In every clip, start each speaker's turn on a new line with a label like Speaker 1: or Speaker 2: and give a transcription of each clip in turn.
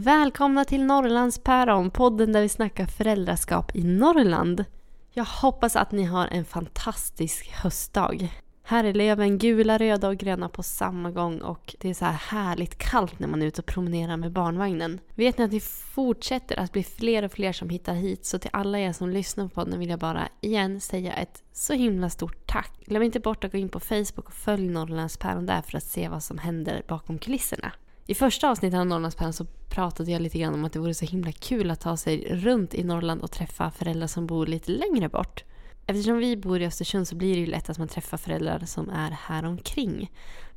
Speaker 1: Välkomna till Norrlandspäron, podden där vi snackar föräldraskap i Norrland. Jag hoppas att ni har en fantastisk höstdag. Här är löven gula, röda och gröna på samma gång och det är så här härligt kallt när man är ute och promenerar med barnvagnen. Vet ni att vi fortsätter att bli fler och fler som hittar hit så till alla er som lyssnar på podden vill jag bara igen säga ett så himla stort tack. Glöm inte bort att gå in på Facebook och följ Norrlandspäron där för att se vad som händer bakom kulisserna. I första avsnittet av Norrlandspäron så pratade jag lite grann om att det vore så himla kul att ta sig runt i Norrland och träffa föräldrar som bor lite längre bort. Eftersom vi bor i Östersund så blir det ju lätt att man träffar föräldrar som är här omkring.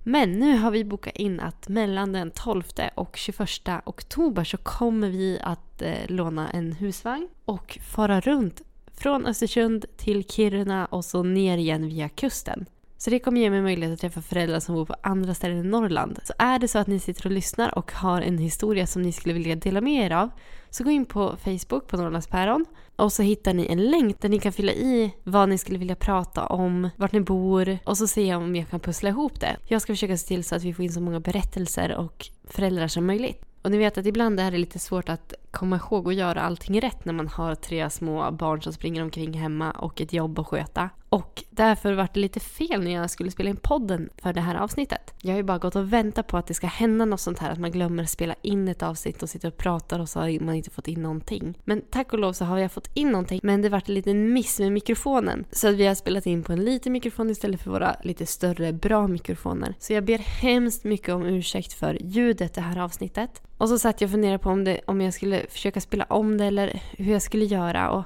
Speaker 1: Men nu har vi bokat in att mellan den 12 och 21 oktober så kommer vi att eh, låna en husvagn och fara runt från Östersund till Kiruna och så ner igen via kusten. Så det kommer ge mig möjlighet att träffa föräldrar som bor på andra ställen i Norrland. Så är det så att ni sitter och lyssnar och har en historia som ni skulle vilja dela med er av så gå in på Facebook på Norrlandspäron och så hittar ni en länk där ni kan fylla i vad ni skulle vilja prata om, vart ni bor och så ser jag om jag kan pussla ihop det. Jag ska försöka se till så att vi får in så många berättelser och föräldrar som möjligt. Och ni vet att ibland är det lite svårt att komma ihåg att göra allting rätt när man har tre små barn som springer omkring hemma och ett jobb att sköta. Och därför var det lite fel när jag skulle spela in podden för det här avsnittet. Jag har ju bara gått och väntat på att det ska hända något sånt här, att man glömmer spela in ett avsnitt och sitter och pratar och så har man inte fått in någonting. Men tack och lov så har jag fått in någonting, men det vart en liten miss med mikrofonen. Så att vi har spelat in på en liten mikrofon istället för våra lite större, bra mikrofoner. Så jag ber hemskt mycket om ursäkt för ljudet det här avsnittet. Och så satt jag och funderade på om, det, om jag skulle försöka spela om det eller hur jag skulle göra. Och,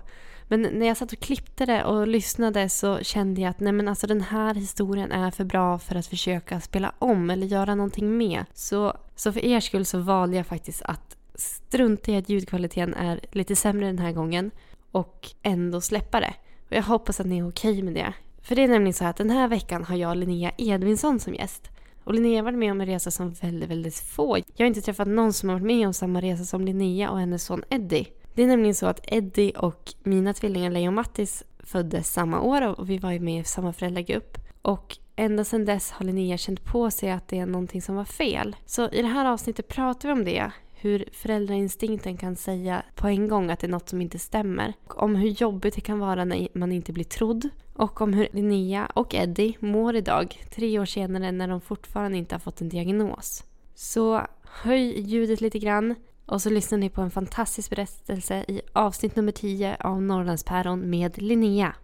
Speaker 1: men när jag satt och klippte det och lyssnade så kände jag att nej men alltså den här historien är för bra för att försöka spela om eller göra någonting med. Så, så för er skull så valde jag faktiskt att strunta i att ljudkvaliteten är lite sämre den här gången och ändå släppa det. Och jag hoppas att ni är okej med det. För det är nämligen så att den här veckan har jag Linnea Edvinsson som gäst. Och Linnea har varit med om en resa som väldigt, väldigt få. Jag har inte träffat någon som har varit med om samma resa som Linnea och hennes son Eddie. Det är nämligen så att Eddie och mina tvillingar Leia och Mattis föddes samma år och vi var ju med i samma föräldragrupp. Och ända sedan dess har Linnea känt på sig att det är någonting som var fel. Så i det här avsnittet pratar vi om det hur föräldrainstinkten kan säga på en gång att det är något som inte stämmer. Och om hur jobbigt det kan vara när man inte blir trodd. Och om hur Linnea och Eddie mår idag, tre år senare när de fortfarande inte har fått en diagnos. Så höj ljudet lite grann och så lyssnar ni på en fantastisk berättelse i avsnitt nummer 10 av Norrlandspäron med Linnea.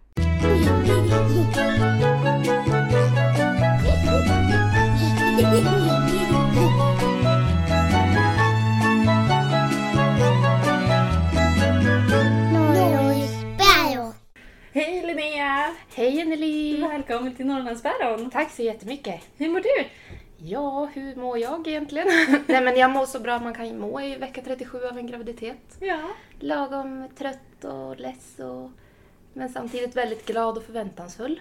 Speaker 1: Linnea!
Speaker 2: Hej Anneli!
Speaker 1: Välkommen till Norrlandspäron!
Speaker 2: Tack så jättemycket!
Speaker 1: Hur mår du?
Speaker 2: Ja, hur mår jag egentligen? Nej men jag mår så bra man kan må i vecka 37 av en graviditet.
Speaker 1: Ja.
Speaker 2: Lagom trött och less och... Men samtidigt väldigt glad och förväntansfull.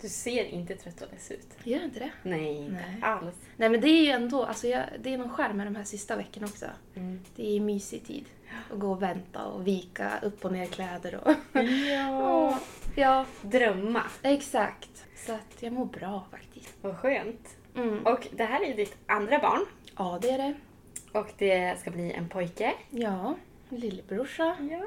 Speaker 1: Du ser inte trött och less ut.
Speaker 2: Gör inte det?
Speaker 1: Nej, inte
Speaker 2: Nej.
Speaker 1: alls.
Speaker 2: Nej men det är ju ändå, alltså jag, det är någon skärm med de här sista veckorna också.
Speaker 1: Mm.
Speaker 2: Det är mysig tid. Att gå och vänta och vika upp och ner kläder och...
Speaker 1: Ja.
Speaker 2: ja,
Speaker 1: Drömma.
Speaker 2: exakt. Så att jag mår bra faktiskt.
Speaker 1: Vad skönt.
Speaker 2: Mm.
Speaker 1: Och det här är ju ditt andra barn.
Speaker 2: Ja, det är det.
Speaker 1: Och det ska bli en pojke.
Speaker 2: Ja, lillebrorsa.
Speaker 1: Ja.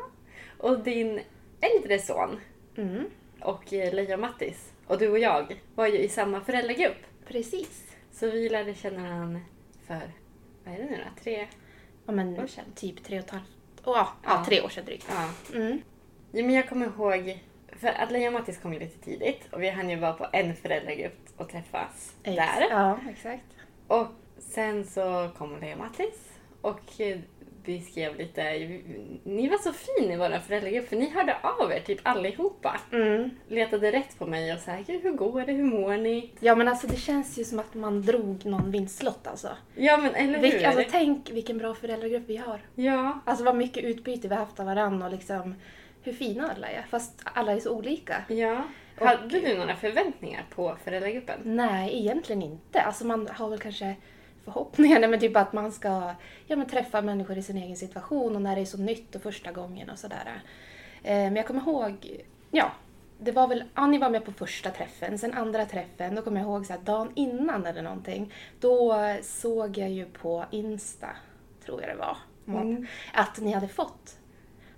Speaker 1: Och din äldre son
Speaker 2: Mm.
Speaker 1: och eh, Leia och Mattis.
Speaker 3: Och du och jag var ju i samma föräldragrupp.
Speaker 2: Precis.
Speaker 3: Så vi lärde känna varandra för, vad är det nu då? Tre
Speaker 2: Ja, men
Speaker 3: år sedan?
Speaker 2: typ tre och ett halvt... Oh, ja,
Speaker 3: Ja.
Speaker 2: tre år sedan drygt.
Speaker 3: Ja.
Speaker 2: Mm.
Speaker 3: ja, men jag kommer ihåg, för Adelaide och Mattis kom ju lite tidigt och vi hann ju vara på en föräldragrupp och träffas
Speaker 2: Ex-
Speaker 3: där.
Speaker 2: Ja, exakt.
Speaker 3: Och sen så kom Lea och Mattis och vi skrev lite, ni var så fin i vår föräldragrupp för ni hörde av er typ allihopa.
Speaker 2: Mm.
Speaker 3: Letade rätt på mig och sa hur går det, hur mår ni?
Speaker 2: Ja, men alltså det känns ju som att man drog någon vinstlott alltså.
Speaker 3: Ja men eller hur?
Speaker 2: Vilk, alltså tänk vilken bra föräldragrupp vi har.
Speaker 3: ja,
Speaker 2: Alltså vad mycket utbyte vi har haft av varandra och liksom hur fina alla är. Fast alla är så olika.
Speaker 3: ja.
Speaker 2: Och-
Speaker 3: Hade du några förväntningar på föräldragruppen?
Speaker 2: Nej, egentligen inte. Alltså man har väl kanske förhoppningar, nej, men typ att man ska ja, men träffa människor i sin egen situation och när det är så nytt och första gången och sådär. Eh, men jag kommer ihåg, ja, det var väl, Annie var med på första träffen, sen andra träffen, då kommer jag ihåg så här, dagen innan eller någonting, då såg jag ju på Insta, tror jag det var,
Speaker 3: Mm.
Speaker 2: att ni hade fått.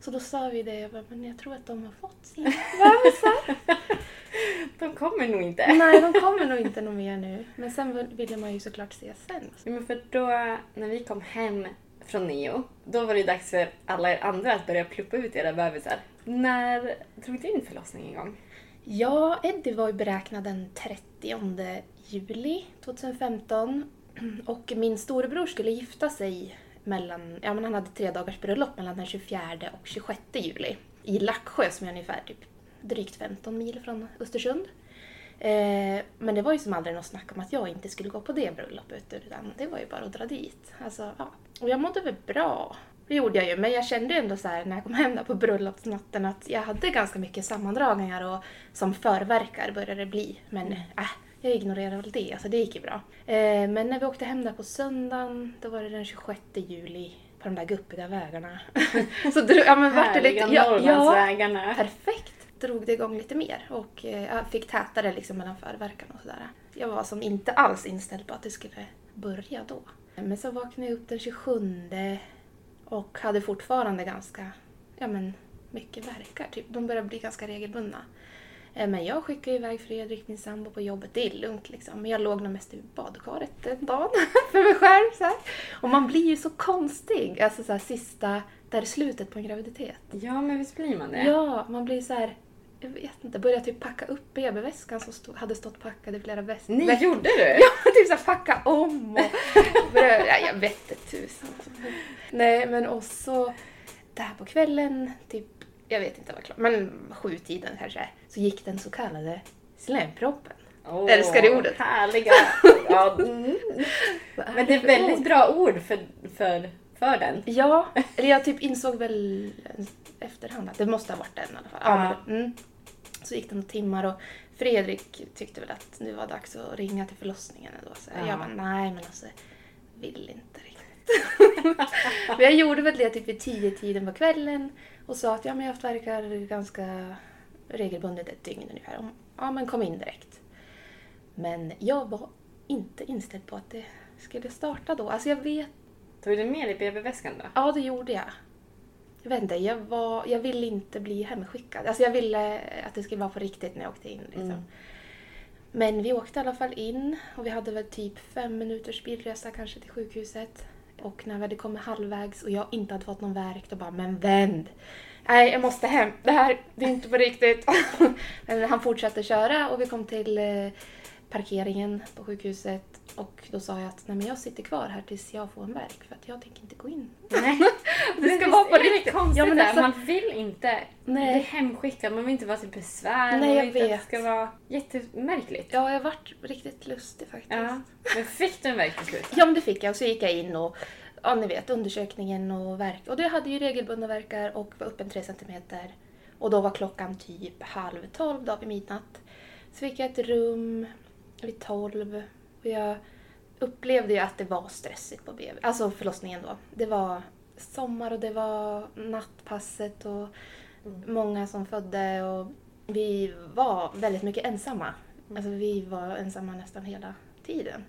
Speaker 2: Så då sa vi det, jag bara, men jag tror att de har fått sina bebisar.
Speaker 3: De kommer nog inte.
Speaker 2: Nej, de kommer nog inte någon mer nu. Men sen ville man ju såklart se sen.
Speaker 3: Men för då, när vi kom hem från Neo, då var det dags för alla er andra att börja pluppa ut era bebisar. När drog du in förlossningen igång?
Speaker 2: Ja, Eddie var ju beräknad den 30 juli 2015. Och min storebror skulle gifta sig mellan, ja men han hade tre dagars bröllop mellan den 24 och 26 juli. I Laxjö som är ungefär typ drygt 15 mil från Östersund. Eh, men det var ju som aldrig något snack om att jag inte skulle gå på det bröllopet utan det var ju bara att dra dit. Alltså, ja. Och jag mådde väl bra. Det gjorde jag ju, men jag kände ändå så här när jag kom hem där på bröllopsnatten att jag hade ganska mycket sammandragningar och som förverkar började det bli. Men äh, jag ignorerade väl det, alltså det gick ju bra. Eh, men när vi åkte hem där på söndagen, då var det den 26 juli på de där guppiga vägarna. så drog, ja, men vart det lite... Ja, ja, perfekt drog det igång lite mer och eh, fick tätare liksom mellan förverkan och sådär. Jag var som inte alls inställd på att det skulle börja då. Men så vaknade jag upp den 27 och hade fortfarande ganska, ja men mycket verkar. Typ. De började bli ganska regelbundna. Eh, Men jag skickade iväg Fredrik, min sambo, på jobbet. Det är lugnt liksom. Men jag låg nog mest i badkaret den dagen för mig själv. Så här. Och man blir ju så konstig. Alltså så här, sista, där är slutet på en graviditet.
Speaker 3: Ja, men visst blir man det?
Speaker 2: Ja, man blir så här. Jag vet inte, började typ packa upp BB-väskan som stod, hade stått packad i flera väs-
Speaker 3: Ni
Speaker 2: veckor.
Speaker 3: gjorde du?
Speaker 2: Ja, typ såhär packa om och... började, ja, jag vet inte tusan. Nej, men och så där på kvällen, typ, jag vet inte vad klart, men sjutiden kanske, så gick den så kallade slemproppen.
Speaker 3: Åh,
Speaker 2: Älskar det ordet.
Speaker 3: Härliga. Ja, mm. Men det är väldigt bra ord för, för, för den.
Speaker 2: Ja, eller jag typ insåg väl efterhand att det måste ha varit den i alla fall.
Speaker 3: Ja.
Speaker 2: mm. Så gick det några timmar och Fredrik tyckte väl att nu var dags att ringa till förlossningen. Då. Så
Speaker 3: Ja.
Speaker 2: Jag bara, nej men alltså, vill inte riktigt. men jag gjorde väl det typ vid tio tiden på kvällen och sa att ja, men jag verkar ganska regelbundet ett dygn ungefär. Ja men kom in direkt. Men jag var inte inställd på att det skulle starta då. Alltså jag vet
Speaker 3: Tog du med dig BB-väskan då?
Speaker 2: Ja, det gjorde jag. Jag vet inte, jag, var, jag ville inte bli hemskickad. Alltså jag ville att det skulle vara på riktigt när jag åkte in. Liksom.
Speaker 3: Mm.
Speaker 2: Men vi åkte i alla fall in och vi hade väl typ fem minuters bilresa kanske till sjukhuset. Och när vi hade kommit halvvägs och jag inte hade fått någon värk, då bara “men vänd!” Nej, jag måste hem. Det här, det är inte på riktigt. Men han fortsatte köra och vi kom till eh, parkeringen på sjukhuset. Och då sa jag att Nej, men jag sitter kvar här tills jag får en värk för att jag tänker inte gå in.
Speaker 3: Nej.
Speaker 2: Det ska vara på riktigt.
Speaker 3: Konstigt
Speaker 2: Ja, men alltså-
Speaker 3: Man vill inte
Speaker 2: Nej.
Speaker 3: bli hemskickad, man vill inte vara till besvär.
Speaker 2: Nej, jag vet.
Speaker 3: det ska vara jättemärkligt.
Speaker 2: Ja, jag varit riktigt lustig faktiskt.
Speaker 3: Ja. Men fick du en värk till slut?
Speaker 2: Ja, men det fick jag. Och så gick jag in och, ja ni vet, undersökningen och verk. Och det hade ju regelbundna verkar och var öppen 3 centimeter. Och då var klockan typ halv tolv, dag vid midnatt. Så fick jag ett rum vid tolv. Och jag upplevde ju att det var stressigt på BB. Alltså förlossningen då. Det var sommar och det var nattpasset och många som födde och vi var väldigt mycket ensamma. Alltså vi var ensamma nästan hela tiden.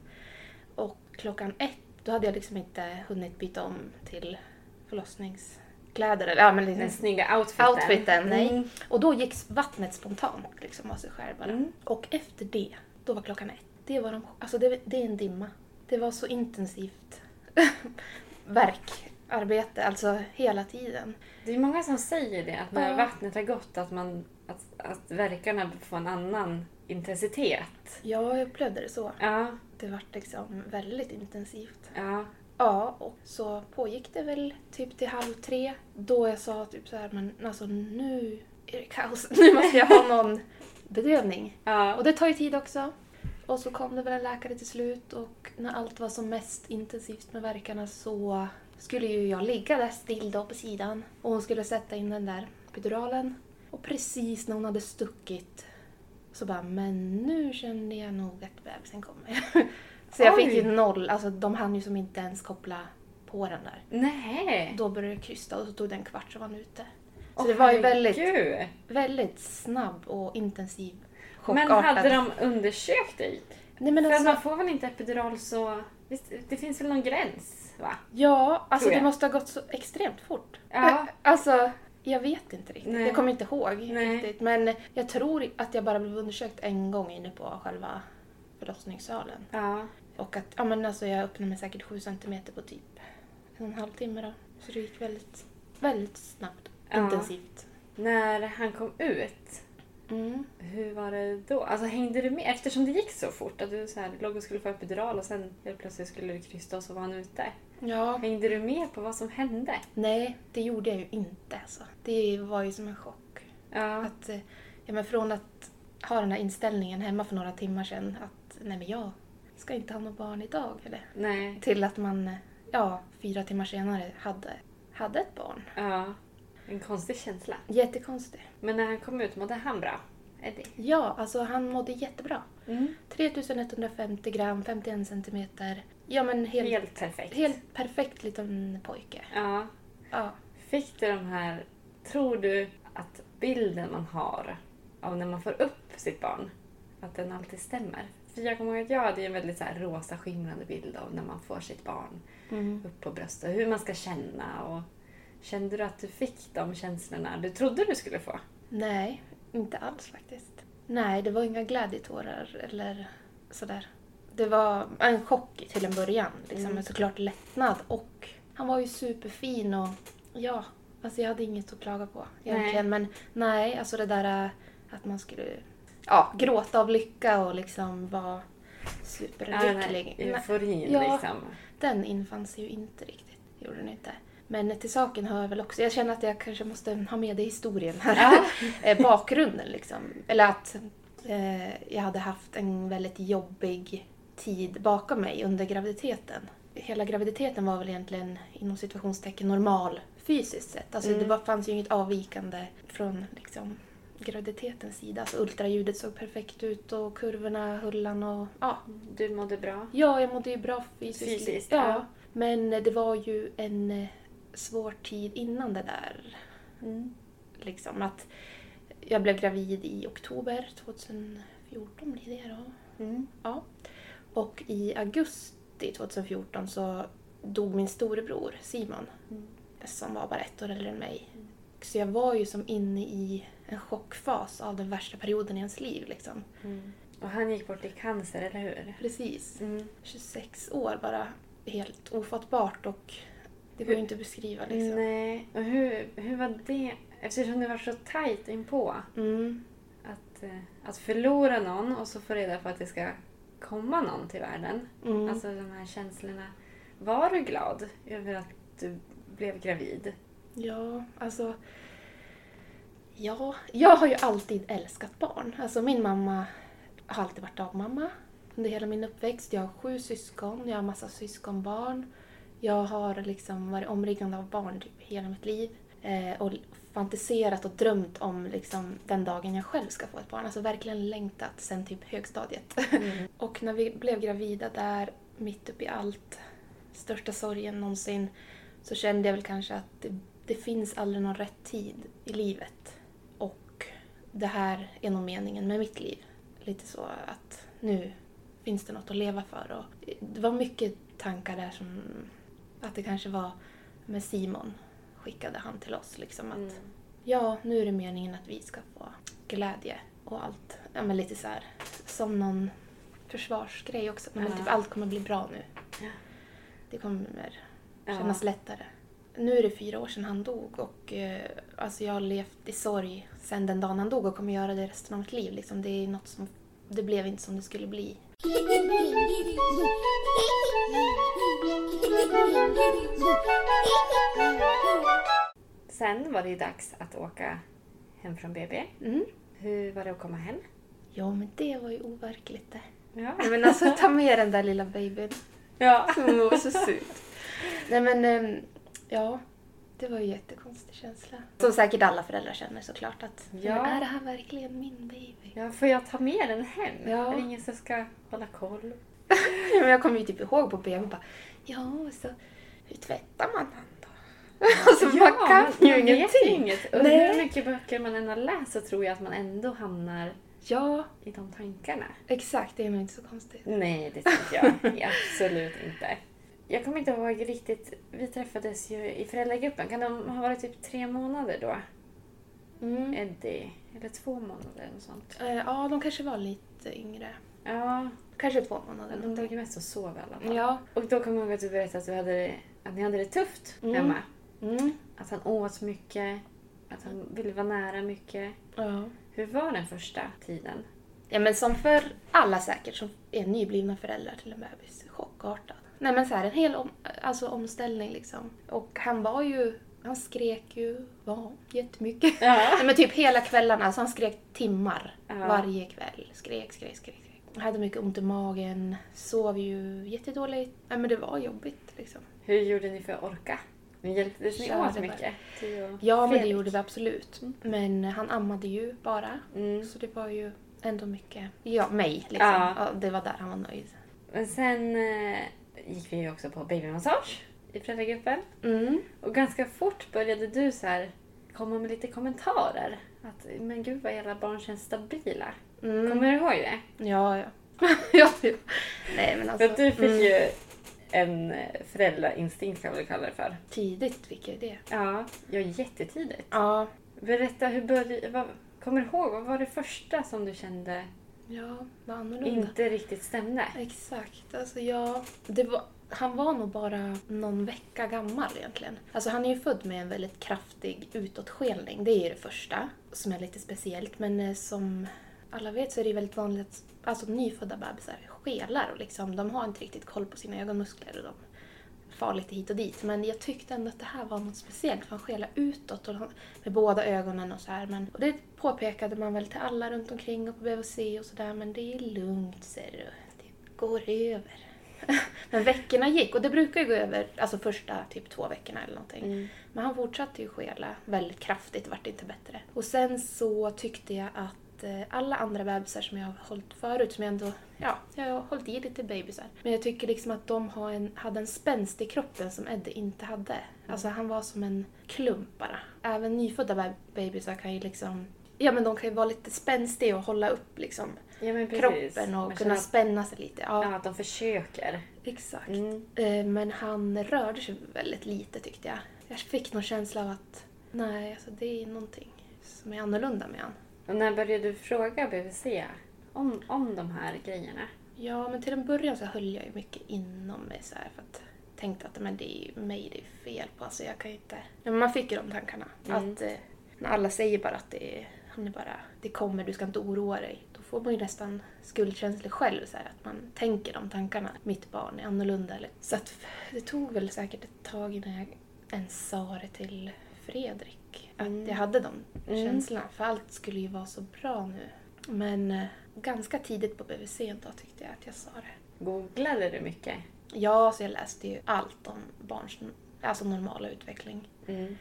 Speaker 2: Och klockan ett, då hade jag liksom inte hunnit byta om till kläder. eller- Ja, men liksom,
Speaker 3: Den snygga outfiten.
Speaker 2: outfiten, nej.
Speaker 3: Mm.
Speaker 2: Och då gick vattnet spontant liksom av sig själv bara.
Speaker 3: Mm.
Speaker 2: Och efter det, då var klockan ett. Det var, de, alltså det, det är en dimma. Det var så intensivt verkarbete, alltså hela tiden.
Speaker 3: Det är många som säger det, att när
Speaker 2: Ja.
Speaker 3: vattnet har gått att, man, att, att verkarna får en annan intensitet.
Speaker 2: Jag upplevde det så.
Speaker 3: Ja,
Speaker 2: Det var liksom väldigt intensivt.
Speaker 3: ja.
Speaker 2: Ja, och så pågick det väl typ till halv tre. Då jag sa typ så här, men alltså nu är det kaos. Nu måste jag ha någon bedövning.
Speaker 3: ja.
Speaker 2: Och det tar ju tid också. Och så kom det väl en läkare till slut och när allt var som mest intensivt med verkarna så skulle ju jag ligga där still då på sidan och hon skulle sätta in den där epiduralen. Och precis när hon hade stuckit så bara, men nu kände jag nog att bebisen kommer. så jag fick ju
Speaker 3: Oj.
Speaker 2: noll, alltså de hann ju som inte ens koppla på den där.
Speaker 3: Nej.
Speaker 2: Då började det krysta och så tog det en kvart så var han ute. Så
Speaker 3: Åh,
Speaker 2: det var ju väldigt, väldigt snabb och intensiv
Speaker 3: Men hade de undersökt dig?
Speaker 2: Nej, men
Speaker 3: För
Speaker 2: alltså,
Speaker 3: man får väl inte epidural så... Visst, det finns väl någon gräns? Va?
Speaker 2: Ja, alltså det måste ha gått så extremt fort.
Speaker 3: Ja.
Speaker 2: Alltså, jag vet inte riktigt.
Speaker 3: Nej.
Speaker 2: Jag kommer inte ihåg
Speaker 3: Nej.
Speaker 2: riktigt. Men jag tror att jag bara blev undersökt en gång inne på själva förlossningssalen.
Speaker 3: Ja.
Speaker 2: Och att ja, men alltså, jag öppnade mig säkert sju centimeter på typ en och en halv timme då. Så det gick väldigt, väldigt snabbt.
Speaker 3: Ja.
Speaker 2: Intensivt.
Speaker 3: När han kom ut,
Speaker 2: Mm.
Speaker 3: hur var det då? Alltså hängde du med? Eftersom det gick så fort, att du så här, låg och skulle få epidural och sen helt plötsligt skulle du krysta och så var han ute.
Speaker 2: Ja.
Speaker 3: Hängde du med på vad som hände?
Speaker 2: Nej, det gjorde jag ju inte. Alltså. Det var ju som en chock.
Speaker 3: Ja.
Speaker 2: Att, eh, ja, men från att ha den här inställningen hemma för några timmar sedan att nej men jag ska inte ha något barn idag. Eller,
Speaker 3: Nej.
Speaker 2: till att man eh, ja, fyra timmar senare hade, hade ett barn.
Speaker 3: Ja. En konstig känsla.
Speaker 2: Jättekonstigt.
Speaker 3: Men när han kom ut, mådde han bra? Eddie?
Speaker 2: Ja, alltså han mådde jättebra.
Speaker 3: Mm.
Speaker 2: 3150 gram, 51 centimeter. Ja men helt, helt.
Speaker 3: Helt perfekt.
Speaker 2: perfekt liten pojke.
Speaker 3: Ja.
Speaker 2: Ja.
Speaker 3: Fick du de här... Tror du att bilden man har av när man får upp sitt barn, att den alltid stämmer? För jag kommer ihåg att jag hade en väldigt så här rosa skimrande bild av när man får sitt barn
Speaker 2: Mm.
Speaker 3: upp på bröstet. Hur man ska känna och... Kände du att du fick de känslorna du trodde du skulle få?
Speaker 2: Nej, inte alls faktiskt. Nej, det var inga glädjetårar eller sådär. Det var en chock till en början, liksom,
Speaker 3: Mm.
Speaker 2: men såklart lättnad. Och han var ju superfin och ja, alltså jag hade inget att klaga på egentligen. Men nej, alltså det där äh, att man skulle ja, gråta av lycka och liksom vara
Speaker 3: Ja, den här
Speaker 2: superlycklig. Nej,
Speaker 3: euforin
Speaker 2: Ja.
Speaker 3: liksom.
Speaker 2: den infann sig ju inte riktigt. Gjorde den inte. Men till saken hör jag väl också, jag känner att jag kanske måste ha med det i historien här.
Speaker 3: Ja.
Speaker 2: Eh, Bakgrunden liksom. Eller att eh, jag hade haft en väldigt jobbig tid bakom mig under graviditeten. Hela graviditeten var väl egentligen inom situationstecken normal fysiskt sett. Alltså
Speaker 3: Mm.
Speaker 2: det var, fanns ju inget avvikande från liksom, graviditetens sida. Alltså ultraljudet såg perfekt ut och kurvorna höll han och ja,
Speaker 3: Du mådde bra?
Speaker 2: Ja, jag mådde ju bra fysiskt.
Speaker 3: Fysiskt,
Speaker 2: ja.
Speaker 3: ja.
Speaker 2: Men det var ju en eh, svår tid innan det där.
Speaker 3: Mm.
Speaker 2: Liksom att jag blev gravid i oktober 2014 blir det då.
Speaker 3: Mm.
Speaker 2: Ja. Och i augusti 2014 så dog min storebror Simon.
Speaker 3: Mm.
Speaker 2: Som var bara ett år äldre än mig. Så jag var ju som inne i en chockfas av den värsta perioden i ens liv. Liksom.
Speaker 3: Mm. Och han gick bort i cancer, eller hur?
Speaker 2: Precis.
Speaker 3: Mm.
Speaker 2: 26 år bara. Helt ofattbart och det går ju inte att beskriva liksom.
Speaker 3: Nej. Och hur, hur var det? Eftersom det var så tajt inpå.
Speaker 2: Mm.
Speaker 3: Att, eh, att förlora någon och så få reda på att det ska komma någon till världen.
Speaker 2: Mm.
Speaker 3: Alltså de här känslorna. Var du glad över att du blev gravid?
Speaker 2: Ja, alltså... Ja, jag har ju alltid älskat barn. Alltså min mamma har alltid varit dagmamma under hela min uppväxt. Jag har sju syskon, jag har massa syskonbarn. Jag har liksom varit omringad av barn typ hela mitt liv. Eh, och fantiserat och drömt om liksom den dagen jag själv ska få ett barn. Alltså verkligen längtat sen typ högstadiet. och när vi blev gravida där, mitt uppe i allt, största sorgen någonsin, så kände jag väl kanske att det, det finns aldrig någon rätt tid i livet. Och det här är nog meningen med mitt liv. Lite så att nu finns det något att leva för. Och det var mycket tankar där som att det kanske var med Simon skickade han till oss liksom att
Speaker 3: Mm.
Speaker 2: ja, nu är det meningen att vi ska få glädje och allt. Ja, men lite så här som någon försvarsgrej också. Men
Speaker 3: Ja.
Speaker 2: typ allt kommer bli bra nu.
Speaker 3: Ja.
Speaker 2: Det kommer
Speaker 3: Ja.
Speaker 2: kännas lättare. Nu är det fyra år sedan han dog och eh, alltså jag har levt i sorg sedan den dagen han dog och kommer göra det resten av mitt liv. Liksom, det är något som, det blev inte som det skulle bli.
Speaker 3: Sen var det ju dags att åka hem från BB.
Speaker 2: Mm.
Speaker 3: Hur var det att komma hem?
Speaker 2: Ja, men det var ju overkligt det.
Speaker 3: Ja.
Speaker 2: Nej, men alltså ta med den där lilla babyn.
Speaker 3: ja.
Speaker 2: Hon var så söt. Nej men, ehm, ja. Det var ju en jättekonstig känsla. Som säkert alla föräldrar känner såklart att
Speaker 3: Ja.
Speaker 2: är det här verkligen min baby?
Speaker 3: Ja, får jag ta med den hem?
Speaker 2: Ja.
Speaker 3: Är det ingen som ska hålla koll?
Speaker 2: Jag kommer ju typ ihåg på BB bara ja, så hur tvättar man han då? alltså man kan
Speaker 3: man ju
Speaker 2: ingenting.
Speaker 3: inget. Och
Speaker 2: Nej.
Speaker 3: hur mycket böcker man än har läst så tror jag att man ändå hamnar
Speaker 2: Ja,
Speaker 3: i de tankarna.
Speaker 2: exakt. Det är nog inte så konstigt.
Speaker 3: Nej, det tycker jag absolut inte. Jag kommer inte ihåg riktigt. Vi träffades ju i föräldragruppen. Kan de ha varit typ tre månader då?
Speaker 2: Mm.
Speaker 3: Eddie. Eller två månader eller sånt.
Speaker 2: Eh, ja, de kanske var lite yngre.
Speaker 3: Ja,
Speaker 2: Kanske två månader.
Speaker 3: de ju mest och sov i alla fall.
Speaker 2: Ja.
Speaker 3: Och då kommer jag ihåg att du berättade att, du hade, att ni hade det tufft
Speaker 2: Mm.
Speaker 3: hemma.
Speaker 2: Mm.
Speaker 3: Att han åt mycket. Att han ville vara nära mycket.
Speaker 2: Ja.
Speaker 3: Hur var den första tiden?
Speaker 2: Ja men som för alla säkert som är nyblivna föräldrar till en bebis. Chockartad. Nej men så här en hel om, alltså omställning liksom. Och han var ju, han skrek ju, ja, jättemycket.
Speaker 3: Ja.
Speaker 2: Nej men typ hela kvällarna, alltså han skrek timmar
Speaker 3: Ja.
Speaker 2: varje kväll. Skrek, skrek, skrek. Hade mycket ont i magen, sov ju jättedåligt. Nej men det var jobbigt liksom.
Speaker 3: Hur gjorde ni för att orka? Ni hjälptes ni åt mycket?
Speaker 2: Ja men det gjorde vi absolut. Men han ammade ju bara.
Speaker 3: Mm.
Speaker 2: Så det var ju ändå mycket, ja mig liksom.
Speaker 3: Ja.
Speaker 2: Ja, det var där han var nöjd.
Speaker 3: Men sen eh, gick vi ju också på babymassage i föräldragruppen.
Speaker 2: Mm.
Speaker 3: Och ganska fort började du så här komma med lite kommentarer. Att men gud vad alla barn känns stabila.
Speaker 2: Mm.
Speaker 3: Kommer du ihåg det?
Speaker 2: Ja, ja. ja typ. Nej men alltså.
Speaker 3: att du fick
Speaker 2: mm,
Speaker 3: ju en föräldrainstinkt kan väl kalla det för.
Speaker 2: Tidigt fick jag det.
Speaker 3: Ja, ja jättetidigt.
Speaker 2: Ja.
Speaker 3: Berätta, hur började, vad, kommer du ihåg, vad var det första som du kände
Speaker 2: Ja, vad annorlunda.
Speaker 3: inte riktigt stämde?
Speaker 2: Exakt. Alltså ja. Det var, han var nog bara någon vecka gammal egentligen. Alltså han är ju född med en väldigt kraftig utåtskelning. Det är ju det första som är lite speciellt. Men eh, som alla vet så är det väldigt vanligt att alltså, nyfödda bebisar skelar och liksom, de har inte riktigt koll på sina ögonmuskler och de far lite hit och dit. Men jag tyckte ändå att det här var något speciellt för han skelade utåt och med båda ögonen och så här. Men, och det påpekade man väl till alla runt omkring och på BVC och sådär. Men det är lugnt ser du. Det går över. men veckorna gick och det brukar ju gå över, alltså första typ två veckorna eller någonting.
Speaker 3: Mm.
Speaker 2: Men han fortsatte ju skela väldigt kraftigt, det vart inte bättre. Och sen så tyckte jag att eh, alla andra bebisar som jag har hållit förut, som jag ändå, ja, jag har hållit i lite bebisar. Men jag tycker liksom att de har en, hade en spänst i kroppen som Eddie inte hade. Alltså han var som en klump bara. Även nyfödda be- bebisar kan ju liksom, ja men de kan ju vara lite spänstiga och hålla upp liksom
Speaker 3: Ja,
Speaker 2: kroppen och kunna
Speaker 3: att-
Speaker 2: spänna sig lite. Ja,
Speaker 3: Ja, att de försöker.
Speaker 2: exakt.
Speaker 3: Mm.
Speaker 2: Eh, Men han rörde sig väldigt lite tyckte jag. Jag fick någon känsla av att nej, alltså det är någonting som är annorlunda med han.
Speaker 3: Och när började du fråga BVC om, om de här grejerna?
Speaker 2: Ja, men till en början så höll jag ju mycket inom mig så här för att tänkte att men det är ju mig det är fel på. Alltså jag kan ju inte... Men man fick ju de tankarna.
Speaker 3: Mm.
Speaker 2: Att eh, när alla säger bara att det är, han är bara, det kommer, du ska inte oroa dig. Då får man ju nästan skuldkänslor själv så här, att man tänker de tankarna. Mitt barn är annorlunda. Eller. Så att det tog väl säkert ett tag innan jag ens sa det till Fredrik. Att
Speaker 3: Mm.
Speaker 2: jag hade de
Speaker 3: Mm.
Speaker 2: känslorna. För allt skulle ju vara så bra nu. Men eh, ganska tidigt på BVC då tyckte jag att jag sa det.
Speaker 3: Googlade du mycket?
Speaker 2: Ja, så jag läste ju allt om barns alltså normala utveckling.
Speaker 3: Mm.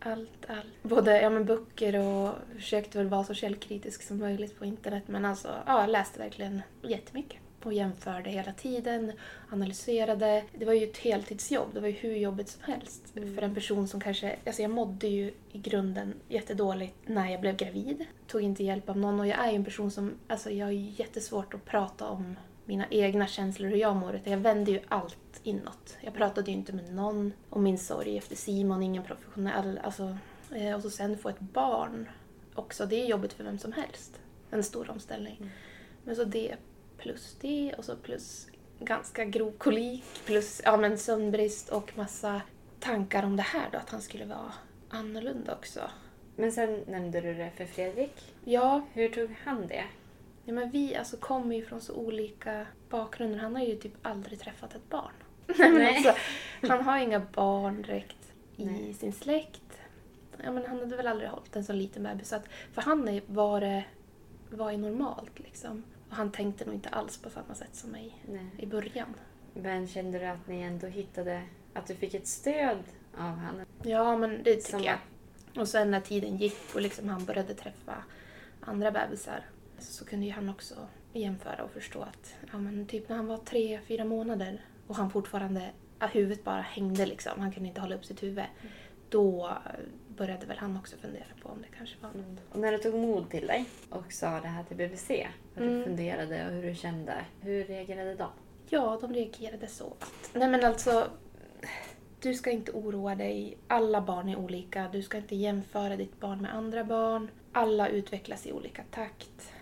Speaker 2: Allt, allt. Både ja, men böcker och försökte väl vara så källkritisk som möjligt på internet. Men alltså, ja, jag läste verkligen jättemycket. Och jämförde hela tiden, analyserade. Det var ju ett heltidsjobb, det var ju hur jobbigt som helst.
Speaker 3: Mm.
Speaker 2: För en person som kanske, alltså jag mådde ju i grunden jättedåligt när jag blev gravid. Tog inte hjälp av någon och jag är ju en person som, alltså jag har jättesvårt att prata om mina egna känslor, hur jag mår. Utan jag vände ju allt inåt. Jag pratade ju inte med någon om min sorg efter Simon, ingen professionell. Alltså, eh, och så sen få ett barn också. Det är jobbigt för vem som helst. En stor omställning.
Speaker 3: Mm.
Speaker 2: Men så det plus det och så plus ganska grov kolik plus ja, men sömnbrist och massa tankar om det här då, att han skulle vara annorlunda också.
Speaker 3: Men sen nämnde du det för Fredrik.
Speaker 2: Ja,
Speaker 3: Hur tog han det?
Speaker 2: ja men vi alltså kommer ju från så olika bakgrunder. Han har ju typ aldrig träffat ett barn. Nej, alltså, han har inga barn direkt i
Speaker 3: Nej.
Speaker 2: sin släkt. Ja, men han hade väl aldrig hållit en så liten bebis. Så att för han är- var det var ju normalt liksom. Och han tänkte nog inte alls på samma sätt som mig
Speaker 3: Nej.
Speaker 2: i början.
Speaker 3: Men kände du att ni ändå hittade, att du fick ett stöd av honom?
Speaker 2: Ja, men det tycker
Speaker 3: Som
Speaker 2: jag. Och sen när tiden gick och liksom han började träffa andra bebisar så kunde ju han också jämföra och förstå att ja, men typ när han var tre, fyra månader och han fortfarande, ja, huvudet bara hängde liksom, han kunde inte hålla upp sitt huvud. Då började väl han också fundera på om det kanske var något.
Speaker 3: Och när du tog mod till dig och sa det här till BBC, hur du
Speaker 2: Mm.
Speaker 3: funderade och hur du kände, hur reagerade de?
Speaker 2: Ja, de reagerade så att... Nej men alltså... Du ska inte oroa dig. Alla barn är olika. Du ska inte jämföra ditt barn med andra barn. Alla utvecklas i olika takt.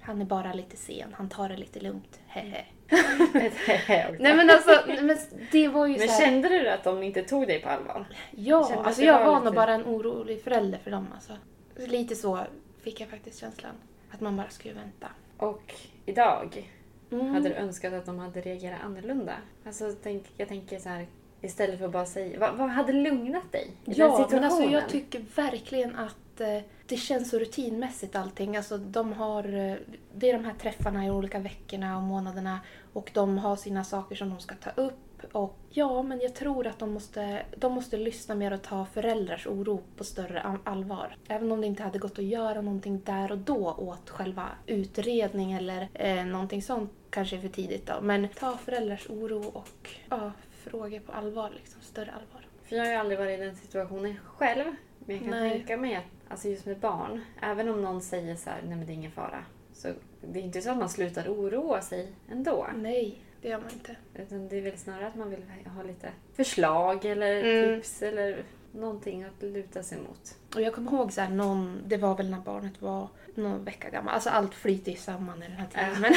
Speaker 2: Han är bara lite sen. Han tar det lite lugnt. Hehe. Nej men alltså, men det var ju
Speaker 3: Men
Speaker 2: så här,
Speaker 3: kände du att de inte tog dig på allvar?
Speaker 2: Ja,
Speaker 3: kände att
Speaker 2: alltså jag
Speaker 3: var
Speaker 2: var nog bara en orolig förälder för dem alltså. Lite så fick jag faktiskt känslan. Att man bara skulle vänta.
Speaker 3: Och idag,
Speaker 2: Mm.
Speaker 3: hade du önskat att de hade reagerat annorlunda? Alltså, tänk, jag tänker så här, istället för att bara säga, vad, vad hade lugnat dig i den
Speaker 2: Ja,
Speaker 3: situationen?
Speaker 2: men alltså jag tycker verkligen att eh, det känns så rutinmässigt allting. Alltså de har, eh, det är de här träffarna i olika veckorna och månaderna och de har sina saker som de ska ta upp. Och ja, men jag tror att de måste, de måste lyssna mer och ta föräldrars oro på större allvar. Även om det inte hade gått att göra någonting där och då åt själva utredning eller eh, någonting sånt kanske är för tidigt då. Men ta föräldrars oro och ja, frågor på allvar, liksom större allvar.
Speaker 3: För jag har ju aldrig varit i den situationen själv. Men jag kan
Speaker 2: Nej.
Speaker 3: tänka mig att, alltså just med barn, även om någon säger så här, nej men det är ingen fara. Så det är inte så att man slutar oroa sig ändå.
Speaker 2: Nej, det gör man inte.
Speaker 3: Utan det är väl snarare att man vill ha lite förslag eller
Speaker 2: Mm.
Speaker 3: tips eller någonting att luta sig mot.
Speaker 2: Och jag kommer ihåg så här, någon, det var väl när barnet var någon vecka gammal. Alltså allt flyter ju samman i den här tiden. Men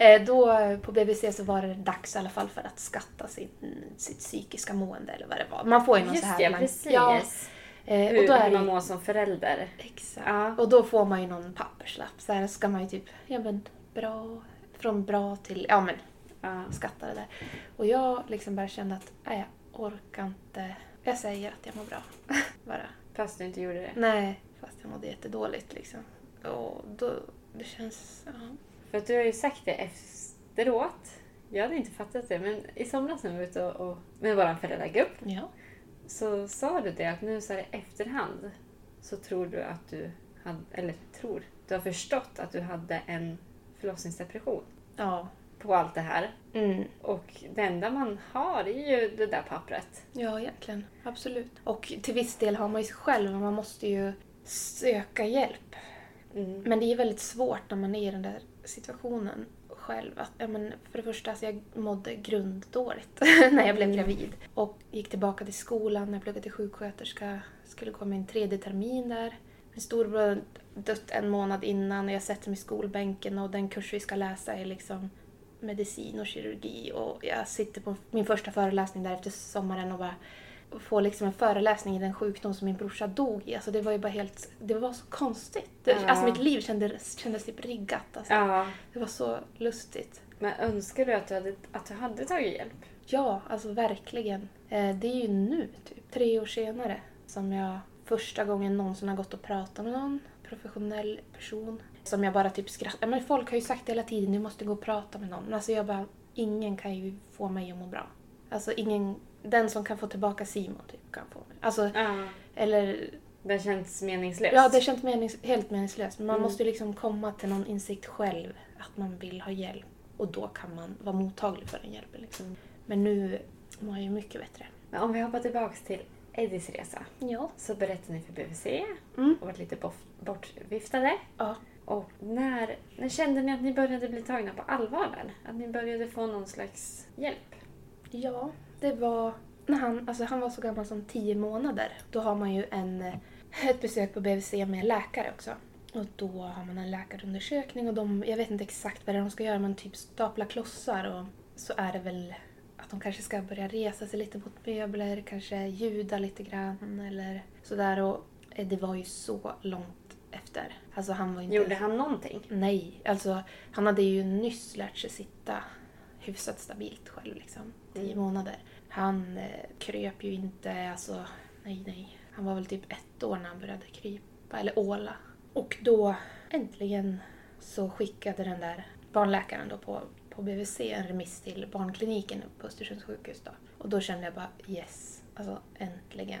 Speaker 2: eh, då eh, på BBC så var det dags i alla fall för att skatta sin, sitt psykiska mående eller vad det var. Man får ju någon
Speaker 3: Just
Speaker 2: så här... blank-
Speaker 3: precis.
Speaker 2: Ja, eh,
Speaker 3: hur,
Speaker 2: och då är
Speaker 3: hur man mår som förälder.
Speaker 2: Exakt.
Speaker 3: Ja.
Speaker 2: Och då får man ju någon papperslapp. Så här ska man ju typ, ja men bra, från bra till, ja men
Speaker 3: Ja.
Speaker 2: skatta det där. Och jag liksom bara kände att, nej jag orkar inte. Jag säger att jag mår bra. bara.
Speaker 3: Fast du inte gjorde det.
Speaker 2: Nej, fast jag mådde jättedåligt liksom. Och då, det känns... Ja.
Speaker 3: För att du har ju sagt det efteråt. Jag hade inte fattat det, men i somras när vi var ute och, och, med vår föräldragrupp
Speaker 2: ja.
Speaker 3: så sa du det att nu så här i efterhand så tror du att du hade, eller tror, du har förstått att du hade en förlossningsdepression
Speaker 2: Ja.
Speaker 3: På allt det här.
Speaker 2: Mm.
Speaker 3: Och det enda man har är ju det där pappret.
Speaker 2: Ja, egentligen. Absolut. Och till viss del har man ju sig själv man måste ju söka hjälp.
Speaker 3: Mm.
Speaker 2: Men det är väldigt svårt när man är i den där situationen själv. Att, ja, men för det första, alltså jag mådde grunddåligt när jag blev gravid. Och gick tillbaka till skolan, jag pluggade till sjuksköterska. Skulle gå min tredje termin där. Min storebror hade dött en månad innan och jag sätter mig i skolbänken och den kurs vi ska läsa är liksom medicin och kirurgi. Och jag sitter på min första föreläsning där efter sommaren och bara får liksom en föreläsning i den sjukdom som min brorsa dog i. Alltså det var ju bara helt... Det var så konstigt.
Speaker 3: Ja.
Speaker 2: Alltså mitt liv kändes, kändes typ riggat. Alltså.
Speaker 3: Ja,
Speaker 2: Det var så lustigt.
Speaker 3: men önskar du att du hade, att du hade tagit hjälp?
Speaker 2: Ja, alltså verkligen. Eh, det är ju nu, typ tre år senare, som jag första gången någonsin har gått och pratat med någon professionell person. Som jag bara typ skrattar. Men folk har ju sagt hela tiden, du måste gå och prata med någon. Alltså jag bara, ingen kan ju få mig att må bra. Alltså ingen, den som kan få tillbaka Simon typ kan få mig. Alltså,
Speaker 3: Ja.
Speaker 2: eller
Speaker 3: Det känns meningslöst.
Speaker 2: Ja, det känns menings- helt meningslöst. Men man
Speaker 3: Mm.
Speaker 2: måste ju liksom komma till någon insikt själv att man vill ha hjälp. Och då kan man vara mottaglig för den hjälpen. Liksom. Men nu mår jag ju mycket bättre.
Speaker 3: Men om vi hoppar tillbaks till Eddies resa.
Speaker 2: Ja.
Speaker 3: Så berättade ni för BVC
Speaker 2: Mm.
Speaker 3: och varit lite bortviftade.
Speaker 2: Ja.
Speaker 3: Och när, när kände ni att ni började bli tagna på allvar där? Att ni började få någon slags hjälp?
Speaker 2: Ja, det var när han, alltså han var så gammal som 10 månader. Då har man ju en, eh, ett besök på BVC med läkare också. Och då har man en läkarundersökning och de, jag vet inte exakt vad det är de ska göra, men typ stapla klossar och så är det väl att de kanske ska börja resa sig lite mot möbler, kanske ljuda lite grann eller sådär. Och eh, det var ju så långt efter. Alltså han var inte...
Speaker 3: Gjorde han någonting?
Speaker 2: Nej, alltså han hade ju nyss lärt sig sitta hyfsat stabilt själv liksom. Tio
Speaker 3: Mm.
Speaker 2: månader. Han eh, kröp ju inte, alltså nej nej. Han var väl typ ett år när han började krypa, eller åla. Och då äntligen så skickade den där barnläkaren då på, på BVC en remiss till barnkliniken på Östersunds sjukhus då. Och då kände jag bara yes, alltså äntligen.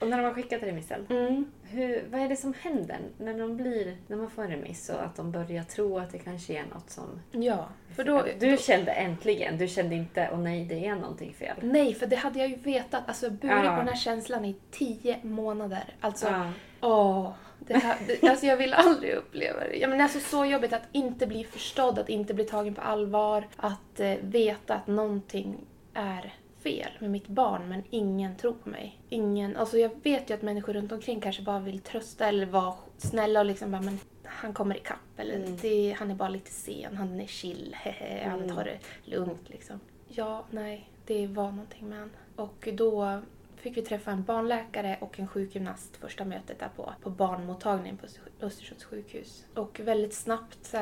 Speaker 3: Och när de har skickat remissen,
Speaker 2: Mm.
Speaker 3: hur, vad är det som händer när, de blir, när man får en remiss och att de börjar tro att det kanske är något som...
Speaker 2: Ja, för då...
Speaker 3: du
Speaker 2: då,
Speaker 3: kände äntligen, du kände inte åh nej det är någonting fel.
Speaker 2: Nej, för det hade jag ju vetat. Alltså jag burit
Speaker 3: Ja.
Speaker 2: på den här känslan i tio månader. Alltså,
Speaker 3: Ja.
Speaker 2: åh. Det här, det, alltså jag vill aldrig uppleva det. Ja, men det är alltså så jobbigt att inte bli förstådd, att inte bli tagen på allvar. Att eh, veta att någonting är fel med mitt barn men ingen tror på mig. Ingen, alltså jag vet ju att människor runt omkring kanske bara vill trösta eller vara snälla och liksom bara men han kommer ikapp eller det, han är bara lite sen, han är chill, hehe, han tar det lugnt liksom. Ja, nej, det var någonting med han. Och då fick vi träffa en barnläkare och en sjukgymnast första mötet där på, på barnmottagningen på Östersunds sjukhus. Och väldigt snabbt så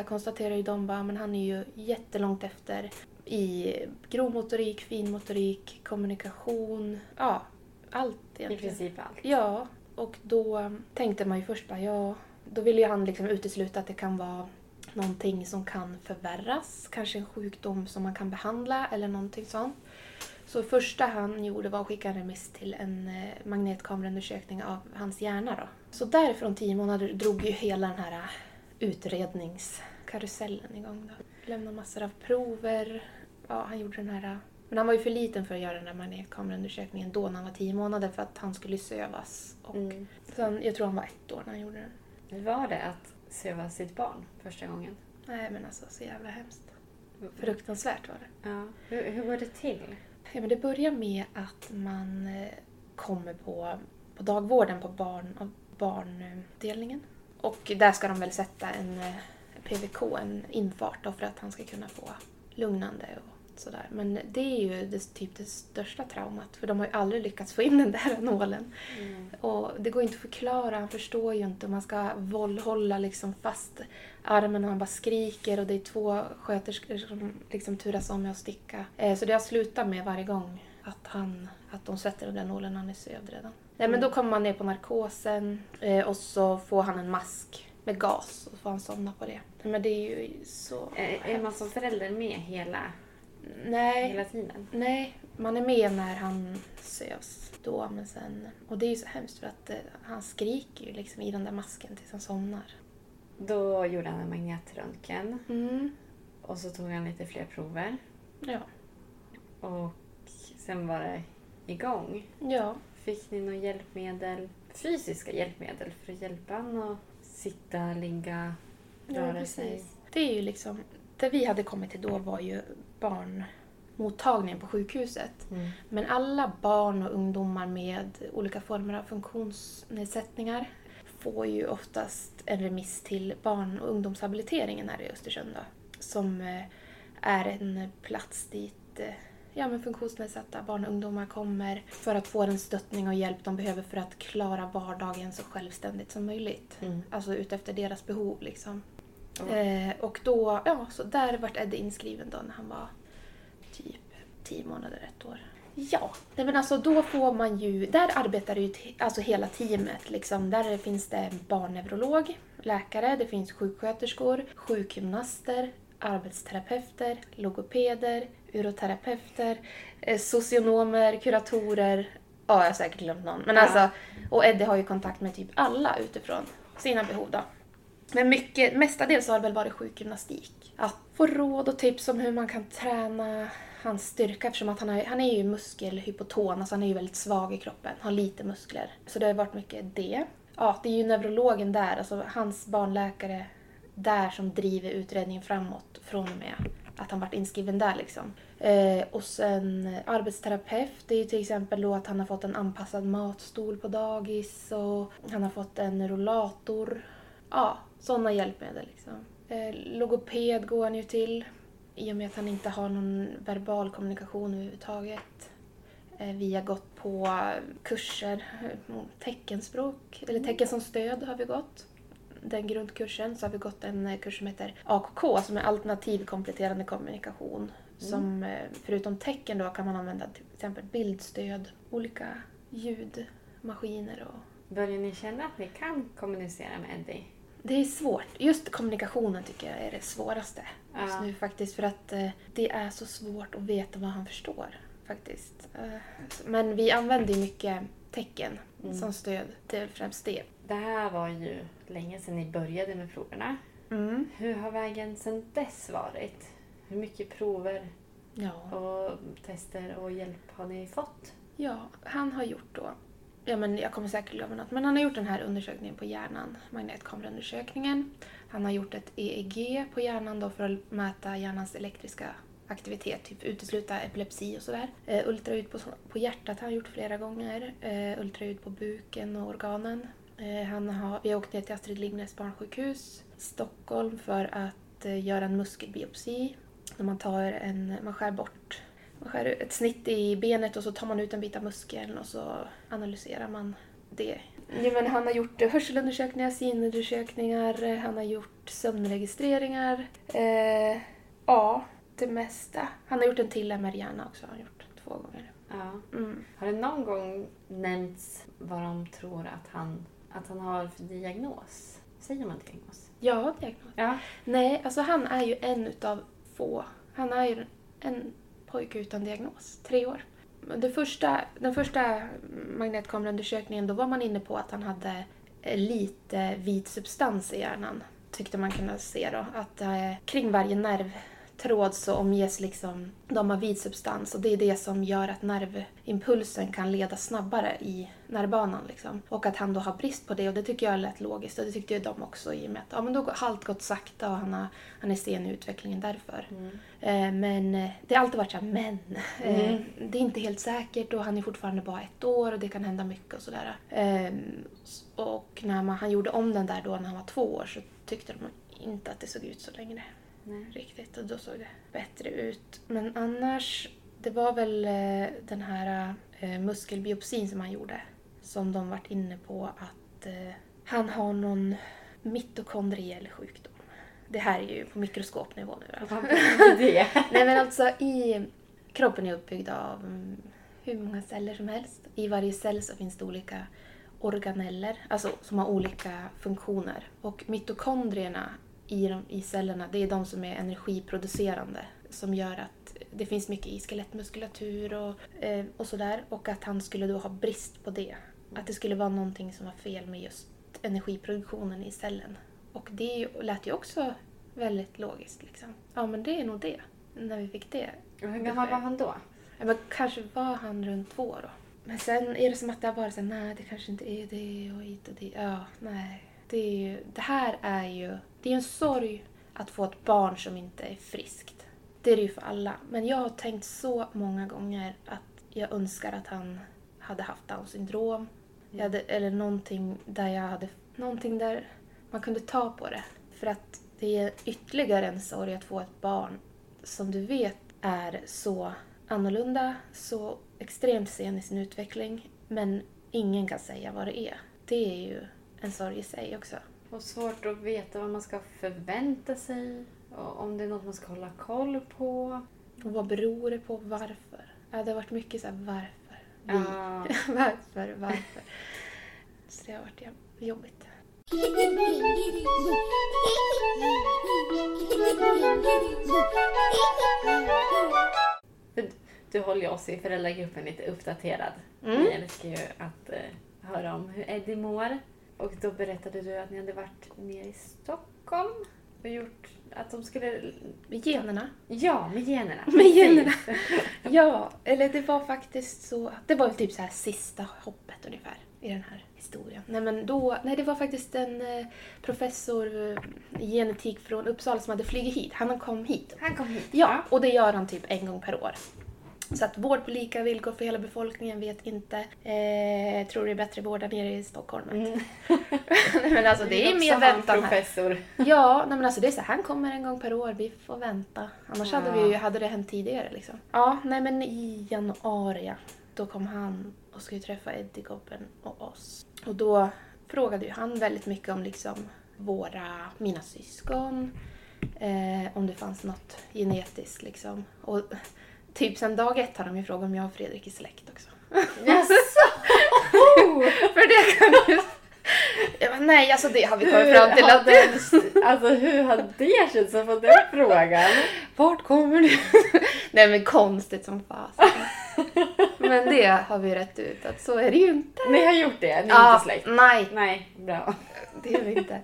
Speaker 2: ju de bara, men han är ju jättelångt efter i grovmotorik, finmotorik, kommunikation, ja, allt
Speaker 3: I
Speaker 2: egentligen.
Speaker 3: princip allt.
Speaker 2: Ja, och då tänkte man ju först bara, ja, då ville ju han liksom utesluta att det kan vara någonting som kan förvärras, kanske en sjukdom som man kan behandla eller någonting sånt. Så första han gjorde var att skicka en remiss till en eh, magnetkameraundersökning av hans hjärna då. Så därifrån tio månader drog ju hela den här utredningskarusellen igång då. Lämnade massor av prover. Ja, han gjorde den här... Men han var ju för liten för att göra den där magnetkameraundersökningen då när han var tio månader för att han skulle sövas. Och
Speaker 3: Mm.
Speaker 2: sen, jag tror han var ett år när han gjorde den.
Speaker 3: Hur var det att söva sitt barn första gången?
Speaker 2: Nej men alltså så jävla hemskt. Fruktansvärt var det.
Speaker 3: Ja. Hur, hur går det till?
Speaker 2: Ja, men det börjar med att man eh, kommer på, på dagvården på barn, barndelningen. Och där ska de väl sätta en eh, PVK, en infart då, för att han ska kunna få lugnande och sådär. Men det är ju det, typ det största traumat för de har ju aldrig lyckats få in den där nålen. Och det går inte att förklara, han förstår ju inte. Man ska våldhålla liksom fast armen och han bara skriker och det är två sköterskor som liksom turas om med att sticka. Eh, så det har slutat med varje gång att, han, att de sätter den där nålen han är sövd redan. Nej, men då kommer man ner på narkosen eh, och så får han en mask med gas och så får han somna på det. Men det är ju så...
Speaker 3: Är, är man som förälder med hela,
Speaker 2: Nej,
Speaker 3: hela tiden?
Speaker 2: nej, man är med när han sövs då, men sen... Och det är ju så hemskt för att eh, han skriker ju liksom i den där masken tills han somnar.
Speaker 3: Då gjorde han en magnetröntgen
Speaker 2: Mm,
Speaker 3: och så tog han lite fler prover.
Speaker 2: ja.
Speaker 3: Och sen var det igång.
Speaker 2: Ja.
Speaker 3: Fick ni några hjälpmedel, fysiska hjälpmedel för att hjälpa honom att sitta, ligga, röra sig?
Speaker 2: Det är ju liksom... Det vi hade kommit till då var ju barnmottagningen på sjukhuset.
Speaker 3: Mm.
Speaker 2: Men alla barn och ungdomar med olika former av funktionsnedsättningar får ju oftast en remiss till barn och ungdomshabiliteringen här i Östersund då, som eh, är en plats dit eh, ja, men funktionsnedsatta barn och ungdomar kommer för att få den stöttning och hjälp de behöver för att klara vardagen så självständigt som möjligt.
Speaker 3: Mm.
Speaker 2: Alltså utefter deras behov liksom.
Speaker 3: Ja.
Speaker 2: Eh, och då, ja, så där vart Eddie inskriven då när han var typ 10 månader, ett år. Ja, nej men alltså då får man ju, där arbetar ju alltså hela teamet liksom. Där finns det barnneurolog, läkare, det finns sjuksköterskor, sjukgymnaster, arbetsterapeuter, logopeder, uroterapeuter, eh, socionomer, kuratorer. Ja, jag har säkert glömt någon. Men
Speaker 3: Ja.
Speaker 2: alltså, och Eddie har ju kontakt med typ alla utifrån sina behov då. Men mycket, mestadels har det väl varit sjukgymnastik. Att få råd och tips om hur man kan träna hans styrka eftersom att han, har, han är ju muskelhypoton, alltså han är ju väldigt svag i kroppen, har lite muskler. Så det har varit mycket det. Ja, det är ju neurologen där, alltså hans barnläkare där som driver utredningen framåt från och med att han varit inskriven där liksom. Eh, och sen arbetsterapeut, det är ju till exempel då att han har fått en anpassad matstol på dagis och han har fått en rollator. Ja, sådana hjälpmedel liksom. Eh, logoped går han ju till i och med att han inte har någon verbal kommunikation överhuvudtaget. Eh, vi har gått på kurser, eh, teckenspråk, eller tecken som stöd har vi gått den grundkursen så har vi gått en eh, kurs som heter AKK som är alternativ kompletterande kommunikation. Som eh, förutom tecken då kan man använda till exempel bildstöd, olika ljudmaskiner och
Speaker 3: Börjar ni känna att ni kan kommunicera med Eddie?
Speaker 2: det är svårt. Just kommunikationen tycker jag är det svåraste just
Speaker 3: Ja.
Speaker 2: nu faktiskt. För att eh, det är så svårt att veta vad han förstår faktiskt. Men vi använder ju mycket tecken
Speaker 3: Mm.
Speaker 2: som stöd. Är främst det.
Speaker 3: Det här var ju länge sedan ni började med proverna.
Speaker 2: Mm.
Speaker 3: Hur har vägen sedan dess varit? Hur mycket prover
Speaker 2: Ja.
Speaker 3: och tester och hjälp har ni fått?
Speaker 2: Ja, han har gjort då, ja men jag kommer säkert glömma något, men han har gjort den här undersökningen på hjärnan, magnetkameraundersökningen. Han har gjort ett EEG på hjärnan då för att mäta hjärnans elektriska aktivitet, typ utesluta epilepsi och sådär. Eh, ultraljud på, på hjärtat har han gjort flera gånger, eh, ultraljud på buken och organen. Eh, han har, vi har åkt ner till Astrid Lindgrens barnsjukhus i Stockholm för att eh, göra en muskelbiopsi. När man tar en, man skär bort man skär ett snitt i benet och så tar man ut en bit av muskeln och så analyserar man det. Ja, men han har gjort eh, hörselundersökningar, synundersökningar, han har gjort sömnregistreringar. Eh, ja, det mesta. Han har gjort en till MR-hjärna också, har han gjort två gånger.
Speaker 3: Ja.
Speaker 2: Mm.
Speaker 3: Har det någon gång nämnts vad de tror att han, att han har för diagnos? Säger man diagnos?
Speaker 2: Ja, diagnos.
Speaker 3: Ja.
Speaker 2: Nej, alltså han är ju en utav få. Han är ju en pojke utan diagnos, tre år. Det första, den första magnetkameraundersökningen då var man inne på att han hade eh, lite vit substans i hjärnan. Tyckte man kunde se då. Att eh, kring varje nervtråd så omges liksom de av vit substans och det är det som gör att nervimpulsen kan leda snabbare i nervbanan. Liksom. Och att han då har brist på det och det tycker jag lät logiskt och det tyckte ju de också i och med att ja, men då har allt gått sakta och han, har, han är sen i utvecklingen därför. Eh, men eh, det har alltid varit så här, men. Eh, det är inte helt säkert och han är fortfarande bara ett år och det kan hända mycket och sådär. Eh, s- och när man, han gjorde om den där då när han var två år så tyckte de inte att det såg ut så längre.
Speaker 3: Nej.
Speaker 2: Riktigt och då såg det bättre ut. Men annars, det var väl eh, den här muskelbiopsin som han gjorde som de varit inne på att eh, han har någon mitokondriell sjukdom. Det här är ju på mikroskopnivå nu. alltså. Nej men alltså i kroppen är uppbyggd av mm, hur många celler som helst. I varje cell så finns det olika organeller, alltså som har olika funktioner. Och mitokondrierna i, de, i cellerna, det är de som är energiproducerande. Som gör att det finns mycket i skelettmuskulatur och, eh, och sådär. Och att han skulle då ha brist på det. Att det skulle vara någonting som var fel med just energiproduktionen i cellen. Och det lät ju också väldigt logiskt. Liksom. Ja, men det är nog det. När vi fick det.
Speaker 3: Och hur gammal var han då?
Speaker 2: Ja, men kanske var han runt två då. Men sen är det som att det har varit så här, nej det kanske inte är det och hit och dit. Ja, nej. Det, är ju, det här är ju, det är en sorg att få ett barn som inte är friskt. Det är det ju för alla. Men jag har tänkt så många gånger att jag önskar att han hade haft Downs syndrom. Hade, eller någonting där jag hade, någonting där man kunde ta på det. För att det är ytterligare en sorg att få ett barn som du vet är så annorlunda, så extremt sen i sin utveckling, men ingen kan säga vad det är. Det är ju en sorg i sig också.
Speaker 3: Och svårt att veta vad man ska förvänta sig, och om det är något man ska hålla koll på.
Speaker 2: Och vad beror det på? Varför? Ja, det har varit mycket så här, varför? Vi.
Speaker 3: Ja.
Speaker 2: varför? Varför? Så det har varit jobbigt.
Speaker 3: Du håller ju oss i föräldragruppen lite uppdaterad.
Speaker 2: Mm.
Speaker 3: Vi älskar ju att eh, höra om hur Eddie mår. Och då berättade du att ni hade varit nere i Stockholm gjort att de skulle...
Speaker 2: Med generna.
Speaker 3: Ja, med generna.
Speaker 2: Med generna. Ja, eller det var faktiskt så... Det var typ så här sista hoppet ungefär i den här historien. Nej, men då, nej det var faktiskt en eh, professor eh, i genetik från Uppsala som hade flugit hit. Han kom hit.
Speaker 3: Han kom hit.
Speaker 2: Ja, och det gör han typ en gång per år. Så att vård på lika villkor för hela befolkningen vet inte. Eh, tror det är bättre vård där nere i Stockholm. men alltså det är mer väntan här.
Speaker 3: professor.
Speaker 2: Ja, nej men alltså det är så här, han kommer en gång per år, vi får vänta. Annars hade, vi, hade det hänt tidigare liksom. Ja, nej men i januari, ja, då kom han och skulle träffa Eddie Gobben och oss. Och då frågade ju han väldigt mycket om liksom våra, mina syskon, eh, om det fanns något genetiskt liksom. Och typ sen dag ett har de ju frågat om jag och Fredrik är släkt också.
Speaker 3: Jaså?
Speaker 2: För det kan du... Jag bara, nej, alltså det har vi kommit fram till att det...
Speaker 3: Alltså hur har det känts att få den frågan?
Speaker 2: Vart kommer du? Nej men konstigt som fasen. Men det har vi rätt ut att så är det ju inte.
Speaker 3: Ni har gjort det? Ni är
Speaker 2: Ja,
Speaker 3: inte släkt?
Speaker 2: Nej,
Speaker 3: Nej, bra.
Speaker 2: det är vi inte.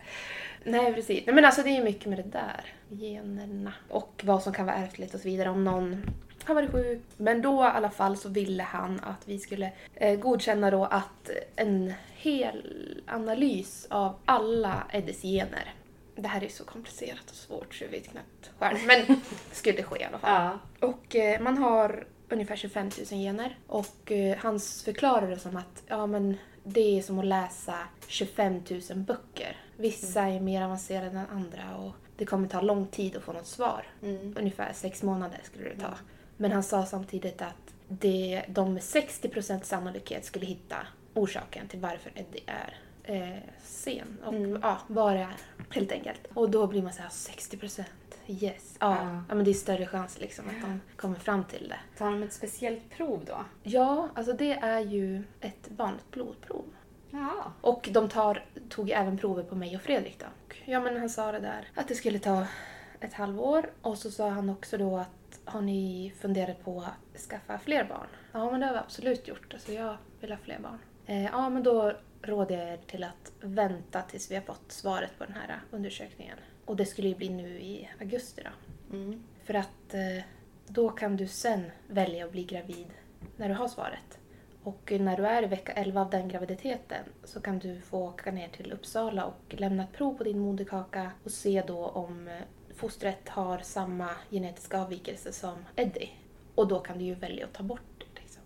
Speaker 2: Nej precis. Nej, men alltså det är ju mycket med det där. Generna. Och vad som kan vara ärftligt och så vidare. Om någon har varit sjuk. Men då i alla fall så ville han att vi skulle eh, godkänna då att en hel analys av alla Eddies gener. Det här är så komplicerat och svårt så jag vet knappt själv. Men det skulle ske i alla fall.
Speaker 3: Ja.
Speaker 2: Och eh, man har ungefär 25 000 gener. Och eh, hans förklarar det som att ja, men det är som att läsa 25 000 böcker. Vissa är mer avancerade än andra och det kommer ta lång tid att få något svar. Ungefär sex månader skulle det ta. Men han sa samtidigt att det, de med 60% sannolikhet skulle hitta orsaken till varför Eddie är eh, sen. Och ja, vad det är helt enkelt. Och då blir man så här 60% Yes. Ja,
Speaker 3: Ja.
Speaker 2: ja. men det är större chans liksom att de kommer fram till det.
Speaker 3: Tar de ett speciellt prov då?
Speaker 2: Ja, alltså det är ju ett vanligt blodprov.
Speaker 3: Ja.
Speaker 2: Och de tar, tog även prover på mig och Fredrik då. Ja men han sa det där att det skulle ta ett halvår. Och så sa han också då att har ni funderat på att skaffa fler barn? Ja men det har vi absolut gjort. Alltså jag vill ha fler barn. Eh, ja men då råder jag er till att vänta tills vi har fått svaret på den här undersökningen. Och det skulle ju bli nu i augusti då.
Speaker 3: Mm.
Speaker 2: För att eh, då kan du sen välja att bli gravid när du har svaret. Och när du är i vecka 11 av den graviditeten så kan du få åka ner till Uppsala och lämna ett prov på din moderkaka och se då om eh, fostret har samma genetiska avvikelse som Eddie. Och då kan du ju välja att ta bort det. Liksom.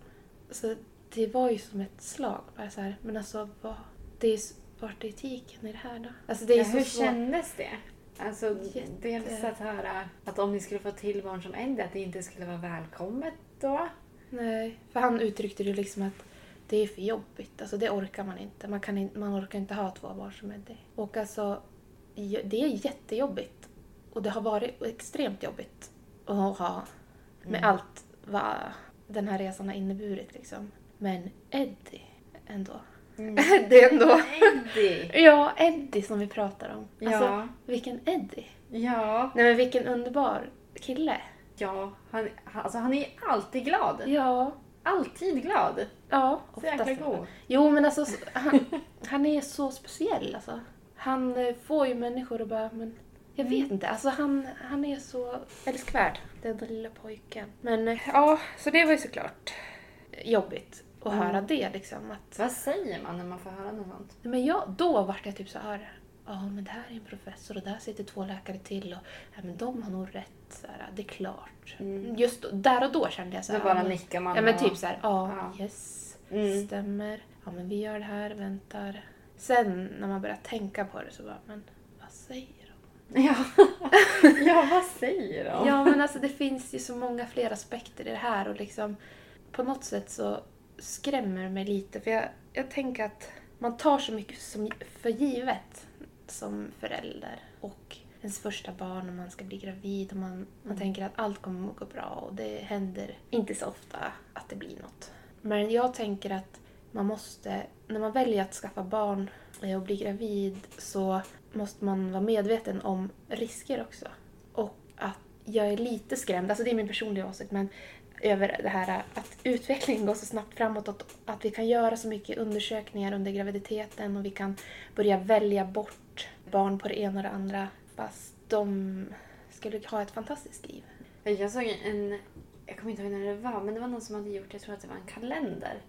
Speaker 2: Så det var ju som ett slag. Bara så här, men alltså, vad, det är, vart är etiken i det här då? Alltså, det är
Speaker 3: Ja,
Speaker 2: så
Speaker 3: hur
Speaker 2: svårt.
Speaker 3: kändes det? Alltså,
Speaker 2: Jätte-
Speaker 3: dels att höra att om ni skulle få till barn som Eddie, att det inte skulle vara välkommet då.
Speaker 2: Nej, för han uttryckte det liksom att det är för jobbigt. Alltså det orkar man inte. Man, kan in, man orkar inte ha två barn som Eddie. Och alltså, det är jättejobbigt. Och det har varit extremt jobbigt att ha med allt vad den här resan har inneburit liksom. Men Eddie ändå.
Speaker 3: Mm.
Speaker 2: är ändå...
Speaker 3: Eddie!
Speaker 2: Ja, Eddie som vi pratar om.
Speaker 3: Ja.
Speaker 2: Alltså, vilken Eddie.
Speaker 3: Ja.
Speaker 2: Nej men vilken underbar kille.
Speaker 3: Ja, han, alltså han är alltid glad.
Speaker 2: Ja.
Speaker 3: Alltid glad.
Speaker 2: Ja,
Speaker 3: Så jäkla god.
Speaker 2: Jo men alltså, så- han, han är så speciell alltså. Han eh, får ju människor att bara, men jag vet inte. Alltså han, han är så älskvärd, den där lilla pojken. Men eh, ja, så det var ju såklart jobbigt att höra det liksom. Att,
Speaker 3: Vad säger man när man får höra något sånt?
Speaker 2: men jag, då vart jag typ så här. Ja, men det här är en professor och där sitter två läkare till och ja, men de har nog rätt. Så här, det är klart. Just då, där och då kände jag så
Speaker 3: Då
Speaker 2: här.
Speaker 3: bara
Speaker 2: ja, men-
Speaker 3: nickar man
Speaker 2: Ja men typ så här, ja,
Speaker 3: Ja.
Speaker 2: yes,
Speaker 3: Mm.
Speaker 2: stämmer. Ja men vi gör det här, väntar. Sen när man börjar tänka på det så bara, men vad säger?
Speaker 3: Ja, ja vad säger de?
Speaker 2: Ja men alltså det finns ju så många fler aspekter i det här och liksom på något sätt så skrämmer mig lite för jag, jag tänker att man tar så mycket som, för givet som förälder och ens första barn och man ska bli gravid och man, man tänker att allt kommer att gå bra och det händer inte så ofta att det blir något. Men jag tänker att man måste, när man väljer att skaffa barn och bli gravid så måste man vara medveten om risker också. Och att jag är lite skrämd, alltså det är min personliga åsikt, men över det här att utvecklingen går så snabbt framåt och att vi kan göra så mycket undersökningar under graviditeten och vi kan börja välja bort barn på det ena och det andra fast de skulle ha ett fantastiskt liv.
Speaker 3: Jag såg en, jag kommer inte ihåg när det var, men det var någon som hade gjort, jag tror att det var en kalender.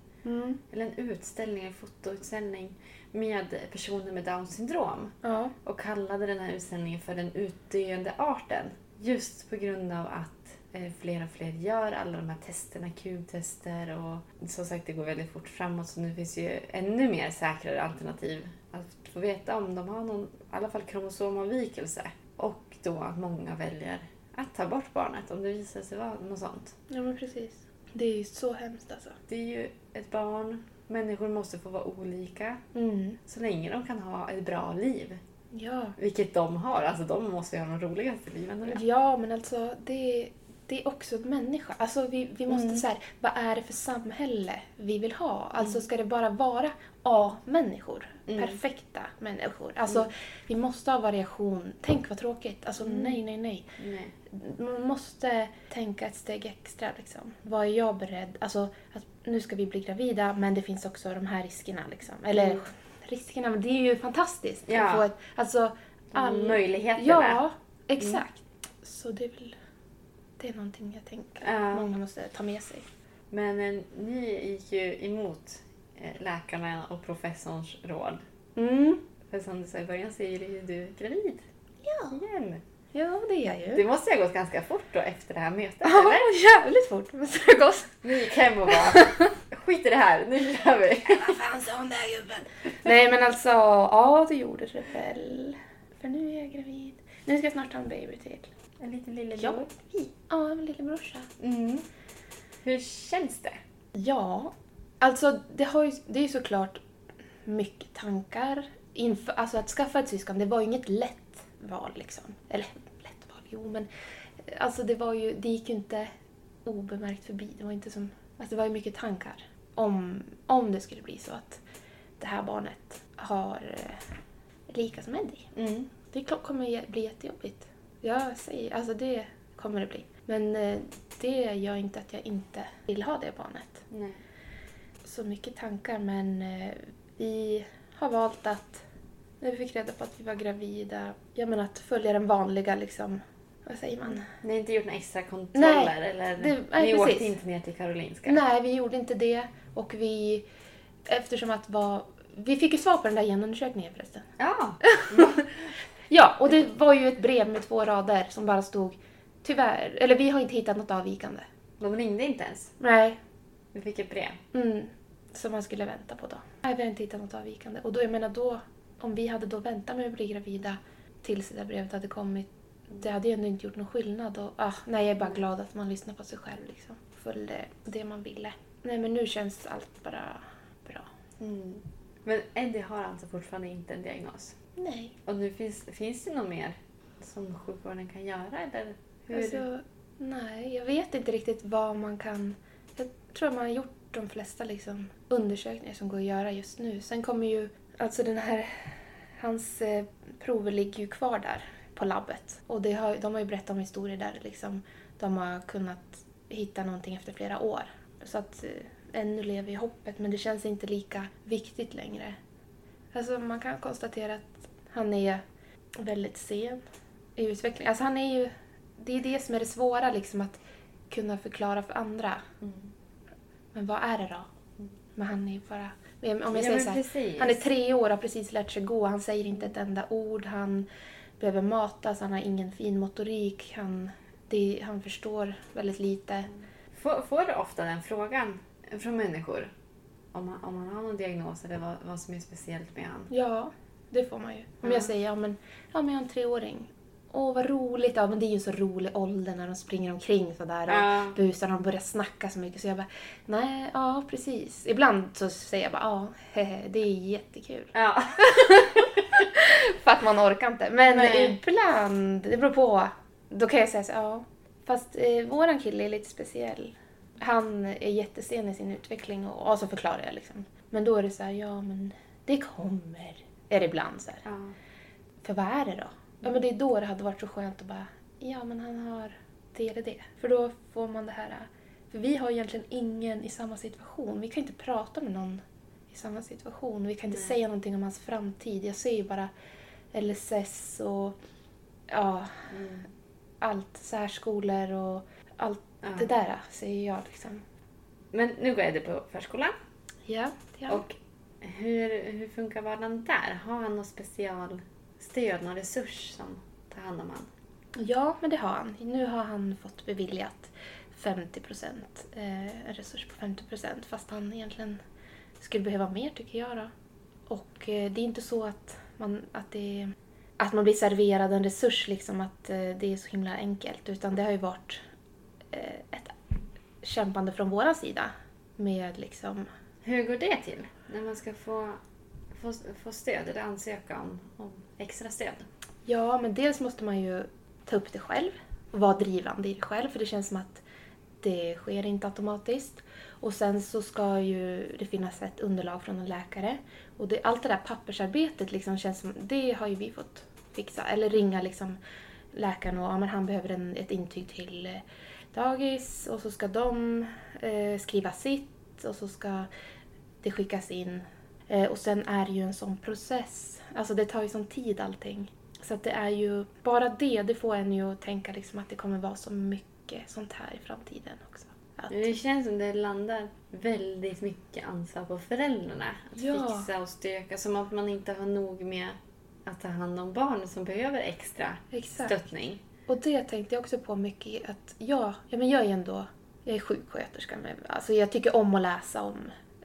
Speaker 3: Eller en utställning, en fotoutställning med personer med Downs syndrom.
Speaker 2: Ja.
Speaker 3: Och kallade den här utställningen för den utdöende arten. Just på grund av att eh, fler och fler gör alla de här testerna, kubtester och som sagt det går väldigt fort framåt så nu finns ju ännu mer säkrare alternativ att få veta om de har någon, i alla fall kromosomavvikelse. Och då att många väljer att ta bort barnet om det visar sig vara något sånt.
Speaker 2: ja, men precis. Det är ju så hemskt alltså.
Speaker 3: Det är ju ett barn, människor måste få vara olika
Speaker 2: Mm.
Speaker 3: så länge de kan ha ett bra liv.
Speaker 2: Ja.
Speaker 3: Vilket de har, alltså de måste ju ha de roligaste liven.
Speaker 2: Ja, men alltså det, det är också människa. Alltså vi, vi måste
Speaker 3: Mm.
Speaker 2: så här, vad är det för samhälle vi vill ha? Alltså ska det bara vara A-människor?
Speaker 3: Mm.
Speaker 2: Perfekta människor. Alltså vi måste ha variation. Tänk vad tråkigt. Alltså
Speaker 3: Mm.
Speaker 2: nej, nej, nej.
Speaker 3: Nej.
Speaker 2: Man måste tänka ett steg extra liksom. Vad är jag beredd? Alltså att nu ska vi bli gravida men det finns också de här riskerna liksom. Eller riskerna, men det är ju fantastiskt. att
Speaker 3: Mm. Ja.
Speaker 2: Få ett, alltså
Speaker 3: De möjligheterna.
Speaker 2: Ja, exakt. Så det är väl det är någonting jag tänker
Speaker 3: Ja.
Speaker 2: många måste ta med sig.
Speaker 3: Men eh, ni gick ju emot eh, läkarna och professorns råd.
Speaker 2: Mm.
Speaker 3: För som du sa i början så är ju du gravid.
Speaker 2: Ja.
Speaker 3: Igen.
Speaker 2: Ja, det är jag ju.
Speaker 3: Det måste ha gått ganska fort då efter det här mötet,
Speaker 2: Ja,
Speaker 3: eller?
Speaker 2: jävligt fort måste det ha gått.
Speaker 3: Ni gick hem och bara skit i det här, nu kör vi.
Speaker 2: Vad fan sa hon där gubben? Nej men alltså, ja det gjorde det väl. För nu är jag gravid. Nu ska jag snart ha en baby till.
Speaker 3: En liten lillebror.
Speaker 2: Ja. Ja, en lillebrorsa.
Speaker 3: Mm. Hur känns det?
Speaker 2: Ja, alltså det, har ju, det är ju såklart mycket tankar. Inför, alltså att skaffa ett syskon, det var ju inget lätt val liksom. Eller jo men alltså det var ju, det gick ju inte obemärkt förbi. Det var inte som, alltså det var ju mycket tankar om, om det skulle bli så att det här barnet har eh, lika som Eddie.
Speaker 3: Mm.
Speaker 2: Det kommer bli jättejobbigt. Jag säger, alltså det kommer det bli. Men eh, det gör inte att jag inte vill ha det barnet.
Speaker 3: Nej.
Speaker 2: Så mycket tankar men eh, vi har valt att, när vi fick reda på att vi var gravida, jag menar att följa den vanliga liksom, vad säger man?
Speaker 3: Ni har inte gjort några extra kontroller?
Speaker 2: Nej,
Speaker 3: eller?
Speaker 2: det- nej,
Speaker 3: ni åkte inte ner till Karolinska?
Speaker 2: Nej, vi gjorde inte det och vi, eftersom att var, vi fick ju svar på den där genundersökningen förresten.
Speaker 3: Ja.
Speaker 2: Ja, och det var ju ett brev med två rader som bara stod tyvärr, eller vi har inte hittat något avvikande.
Speaker 3: De ringde inte ens.
Speaker 2: Nej,
Speaker 3: Vi fick ett brev.
Speaker 2: Mm, som man skulle vänta på då. Nej, vi har inte hittat något avvikande. Och då, jag menar då, om vi hade då väntat med att bli gravida tills det där brevet hade kommit, det hade ju ändå inte gjort någon skillnad. Och, ah, nej, jag är bara glad att man lyssnar på sig själv liksom. Följde det man ville. Nej, men nu känns allt bara bra.
Speaker 3: Mm. Men Eddie har alltså fortfarande inte en diagnos?
Speaker 2: Nej.
Speaker 3: Och nu finns, finns det något mer som sjukvården kan göra? Eller hur?
Speaker 2: Alltså, nej, jag vet inte riktigt vad man kan... Jag tror man har gjort de flesta liksom, undersökningar som går att göra just nu. Sen kommer ju, alltså den här, hans eh, prover ligger ju kvar där på labbet. Och det har, de har ju berättat om historier där liksom, de har kunnat hitta någonting efter flera år. Så att eh, ännu lever ju hoppet, men det känns inte lika viktigt längre. Alltså man kan konstatera att han är väldigt sen i utvecklingen. Alltså han är ju, det är det som är det svåra, liksom att kunna förklara för andra. Men vad är det då? Men han är ju bara... Om jag
Speaker 3: Ja,
Speaker 2: säger
Speaker 3: men
Speaker 2: så här, han är tre år och har precis lärt sig gå. Han säger inte ett enda ord. Han behöver matas. Han har ingen fin motorik. Han, det, han förstår väldigt lite.
Speaker 3: Får, får du ofta den frågan från människor? Om man, om man har någon diagnos eller vad, vad som är speciellt med han?
Speaker 2: Ja, det får man ju. Om
Speaker 3: Ja.
Speaker 2: jag säger ja, men, ja, men jag har en treåring. Åh, vad roligt. Ja, men det är ju så rolig ålder när de springer omkring sådär och
Speaker 3: Ja.
Speaker 2: busar och de börjar snacka så mycket. Så jag bara, nej, ja precis. Ibland så säger jag bara, ja, hehe, det är jättekul.
Speaker 3: Ja.
Speaker 2: För att man orkar inte. Men
Speaker 3: Nej.
Speaker 2: ibland, det beror på. Då kan jag säga så ja. Fast eh, våran kille är lite speciell. Han är jättesen i sin utveckling och, och så förklarar jag liksom. Men då är det så här, ja men det kommer. Är det ibland så här.
Speaker 3: ja.
Speaker 2: För vad är det då? Ja men det är då det hade varit så skönt att bara, ja men han har det eller det. För då får man det här, för vi har egentligen ingen i samma situation. Vi kan inte prata med någon i samma situation. Vi kan inte
Speaker 3: Nej.
Speaker 2: säga någonting om hans framtid. Jag ser ju bara LSS och ja,
Speaker 3: Mm.
Speaker 2: allt, särskolor och allt
Speaker 3: Ja.
Speaker 2: det där säger jag liksom.
Speaker 3: Men nu går Eddie på förskolan.
Speaker 2: Ja, ja.
Speaker 3: Och hur, hur funkar vardagen där? Har han något specialstöd, någon resurs som tar hand om han?
Speaker 2: Ja, men det har han. Nu har han fått beviljat 50 procent, eh, en resurs på 50 procent, fast han egentligen skulle behöva mer tycker jag då. Och eh, det är inte så att man, att det, att man blir serverad en resurs, liksom att eh, det är så himla enkelt, utan det har ju varit eh, ett kämpande från vår sida med liksom
Speaker 3: Hur går det till när man ska få, få, få stöd eller ansöka om, om extra stöd?
Speaker 2: Ja, men dels måste man ju ta upp det själv och vara drivande i det själv för det känns som att det sker inte automatiskt. Och sen så ska ju det finnas ett underlag från en läkare. Och det, allt det där pappersarbetet liksom känns som, det har ju vi fått fixa. Eller ringa liksom läkaren och ja, men han behöver en, ett intyg till eh, dagis och så ska de eh, skriva sitt och så ska det skickas in. Eh, och sen är det ju en sån process. Alltså det tar ju sån tid allting. Så att det är ju, bara det, det får en ju att tänka liksom att det kommer vara så mycket sånt här i framtiden också. Att,
Speaker 3: Det känns som det landar väldigt mycket ansvar på föräldrarna. Att
Speaker 2: Ja.
Speaker 3: fixa och stöka. Som att man inte har nog med att ta hand om barn som behöver extra
Speaker 2: exakt.
Speaker 3: stöttning.
Speaker 2: Och det tänkte jag också på mycket att ja, ja men jag är ändå, jag är sjuksköterska. Men, alltså jag tycker om att läsa om,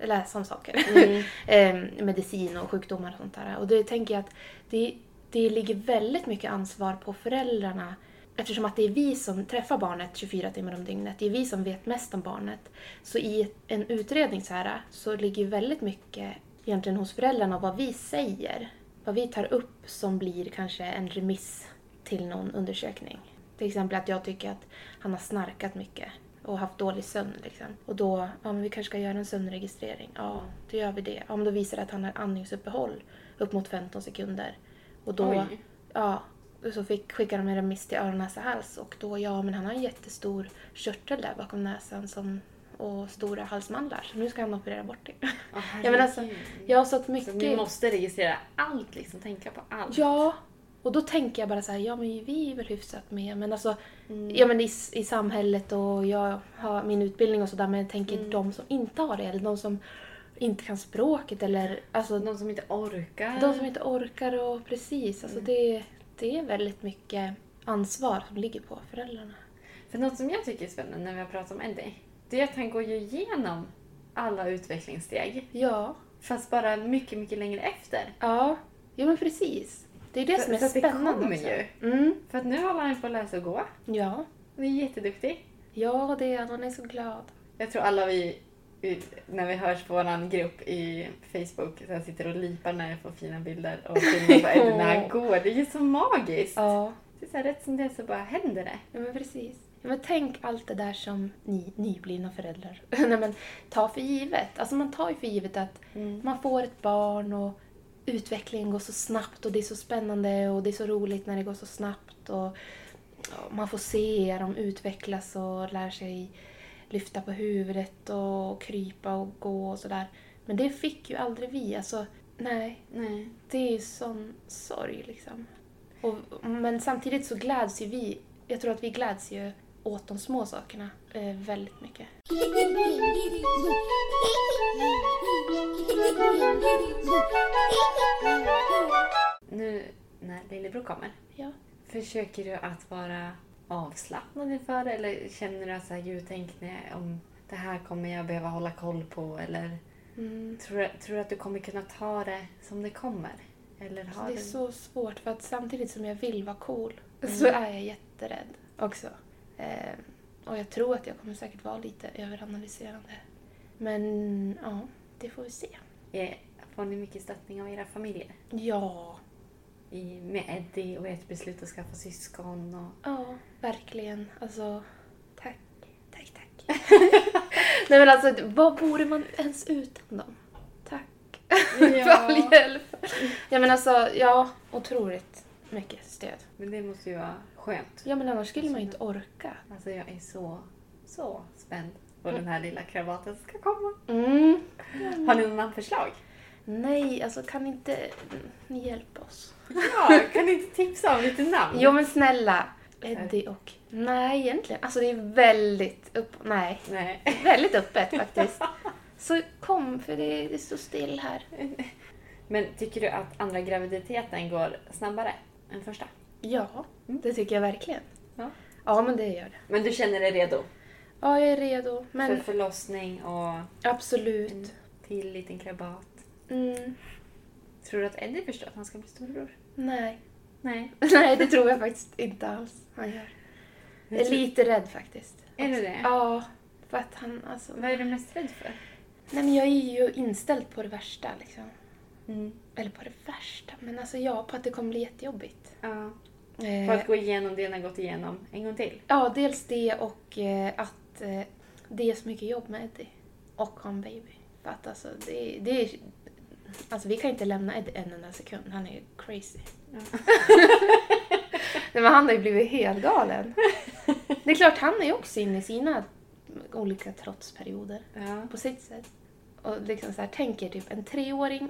Speaker 2: läsa om saker.
Speaker 3: Mm.
Speaker 2: eh, medicin och sjukdomar och sånt där. Och det tänker jag att det, det ligger väldigt mycket ansvar på föräldrarna Eftersom att det är vi som träffar barnet 24 timmar om dygnet, det är vi som vet mest om barnet. Så i en utredning så här så ligger väldigt mycket egentligen hos föräldrarna vad vi säger. Vad vi tar upp som blir kanske en remiss till någon undersökning. Till exempel att jag tycker att han har snarkat mycket och haft dålig sömn. Liksom. Och då, ja men vi kanske ska göra en sömnregistrering. Ja, då gör vi det. Ja, men då visar det att han har andningsuppehåll upp mot 15 sekunder. Och då,
Speaker 3: Oj.
Speaker 2: ja, så fick, skickade de en remiss till öron, näsa, hals och då, ja men han har en jättestor körtel där bakom näsan som, och stora halsmandlar. Så nu ska han operera bort det.
Speaker 3: Åh,
Speaker 2: ja men alltså, jag har så
Speaker 3: Så
Speaker 2: mycket...
Speaker 3: ni måste registrera allt, liksom. Tänka på allt.
Speaker 2: Ja, och då tänker jag bara så här, ja men vi är väl hyfsat med, men alltså
Speaker 3: Mm.
Speaker 2: ja, men i, i samhället och jag har min utbildning och sådär, men jag tänker
Speaker 3: Mm.
Speaker 2: de som inte har det, eller de som inte kan språket, eller alltså
Speaker 3: De som inte orkar.
Speaker 2: de som inte orkar och precis,
Speaker 3: Mm.
Speaker 2: alltså det, det är väldigt mycket ansvar som ligger på föräldrarna.
Speaker 3: För något som jag tycker är spännande när vi har pratat om Eddie, det är att han går ju igenom alla utvecklingssteg.
Speaker 2: Ja,
Speaker 3: Fast bara mycket, mycket längre efter.
Speaker 2: ja, jo men precis. Det är det som är
Speaker 3: så att det
Speaker 2: spännande
Speaker 3: kommer ju.
Speaker 2: Mm,
Speaker 3: För att nu håller han på att läsa och gå.
Speaker 2: ja.
Speaker 3: Han är jätteduktig.
Speaker 2: Ja, det är han. Han är så glad.
Speaker 3: Jag tror alla vi, vi- när vi hörs på vår grupp i Facebook, så jag sitter och lipar när jag får fina bilder och filmer på Eddie när han går. Det är ju så magiskt.
Speaker 2: Ja,
Speaker 3: Det är så här, rätt som det så bara händer det.
Speaker 2: ja men precis. Ja, men tänk allt det där som ni nyblivna föräldrar Nej, men, tar för givet. Alltså man tar ju för givet att man får ett barn och utvecklingen går så snabbt och det är så spännande och det är så roligt när det går så snabbt. Och, man får se dem utvecklas och lär sig lyfta på huvudet och krypa och gå och sådär. Men det fick ju aldrig vi. Alltså, nej.
Speaker 3: Nej.
Speaker 2: Det är ju sån sorg liksom. Och, men samtidigt så gläds ju vi, jag tror att vi gläds ju åt de små sakerna eh, väldigt mycket.
Speaker 3: Nu när lillebror kommer,
Speaker 2: Ja.
Speaker 3: försöker du att vara avslappnad inför det? Eller känner du att så här, gud, tänk när, om det här kommer jag behöva hålla koll på? Eller
Speaker 2: Mm.
Speaker 3: tror, tror du att du kommer kunna ta det som det kommer? Eller har
Speaker 2: Det är
Speaker 3: du...
Speaker 2: så svårt för att samtidigt som jag vill vara cool
Speaker 3: Mm.
Speaker 2: så är jag jätterädd också. Eh, och jag tror att jag kommer säkert vara lite överanalyserande. Men ja, det får vi se.
Speaker 3: Eh, Får ni mycket stöttning av era familjer?
Speaker 2: Ja,
Speaker 3: I, med Eddie och ert beslut att skaffa syskon? Och...
Speaker 2: Ja, verkligen. Alltså, tack. Tack, tack. Nej men alltså, vad vore man ens utan dem? Tack för all hjälp. Ja men alltså, ja, otroligt mycket stöd.
Speaker 3: Men det måste ju vara skönt.
Speaker 2: Ja men annars skulle man ju inte orka.
Speaker 3: Alltså jag är så, så spänd på den här lilla kravaten som ska komma.
Speaker 2: Mm.
Speaker 3: Har ni namn förslag?
Speaker 2: Nej, alltså kan inte ni hjälpa oss?
Speaker 3: Ja, kan ni inte tipsa om lite namn?
Speaker 2: Jo men snälla. Eddie och... Nej egentligen, alltså det är väldigt upp... Nej,
Speaker 3: Nej.
Speaker 2: väldigt öppet faktiskt. Så kom, för det, det står still här.
Speaker 3: Men tycker du att andra graviditeten går snabbare än första?
Speaker 2: Ja, det tycker jag verkligen.
Speaker 3: Ja.
Speaker 2: Ja, men det gör det.
Speaker 3: Men du känner dig redo
Speaker 2: Ja, jag är redo.
Speaker 3: för
Speaker 2: Men
Speaker 3: förlossning och
Speaker 2: absolut.
Speaker 3: en till liten krabat?
Speaker 2: Mm,
Speaker 3: Tror du att Eddie förstår att han ska bli storebror?
Speaker 2: nej.
Speaker 3: Nej.
Speaker 2: Nej, det tror jag faktiskt inte alls han gör. Jag är lite rädd faktiskt.
Speaker 3: Är du det?
Speaker 2: Ja, för att han alltså...
Speaker 3: Vad är du mest rädd för?
Speaker 2: Nej, men jag är ju inställd på det värsta liksom.
Speaker 3: Mm.
Speaker 2: Eller på det värsta, men alltså ja, på att det kommer bli jättejobbigt.
Speaker 3: Ja.
Speaker 2: Eh,
Speaker 3: För att gå igenom det ni har gått igenom en gång till?
Speaker 2: Ja, dels det och eh, att eh, det är så mycket jobb med Eddie. Och en baby. För att alltså, det, det är... Alltså vi kan inte lämna Eddie en enda sekund. Han är ju crazy. Nej, men han har ju blivit helt galen. Det är klart, han är ju också inne i sina olika trotsperioder.
Speaker 3: Ja.
Speaker 2: På sitt sätt. Och liksom så här, tänker typ en treåring,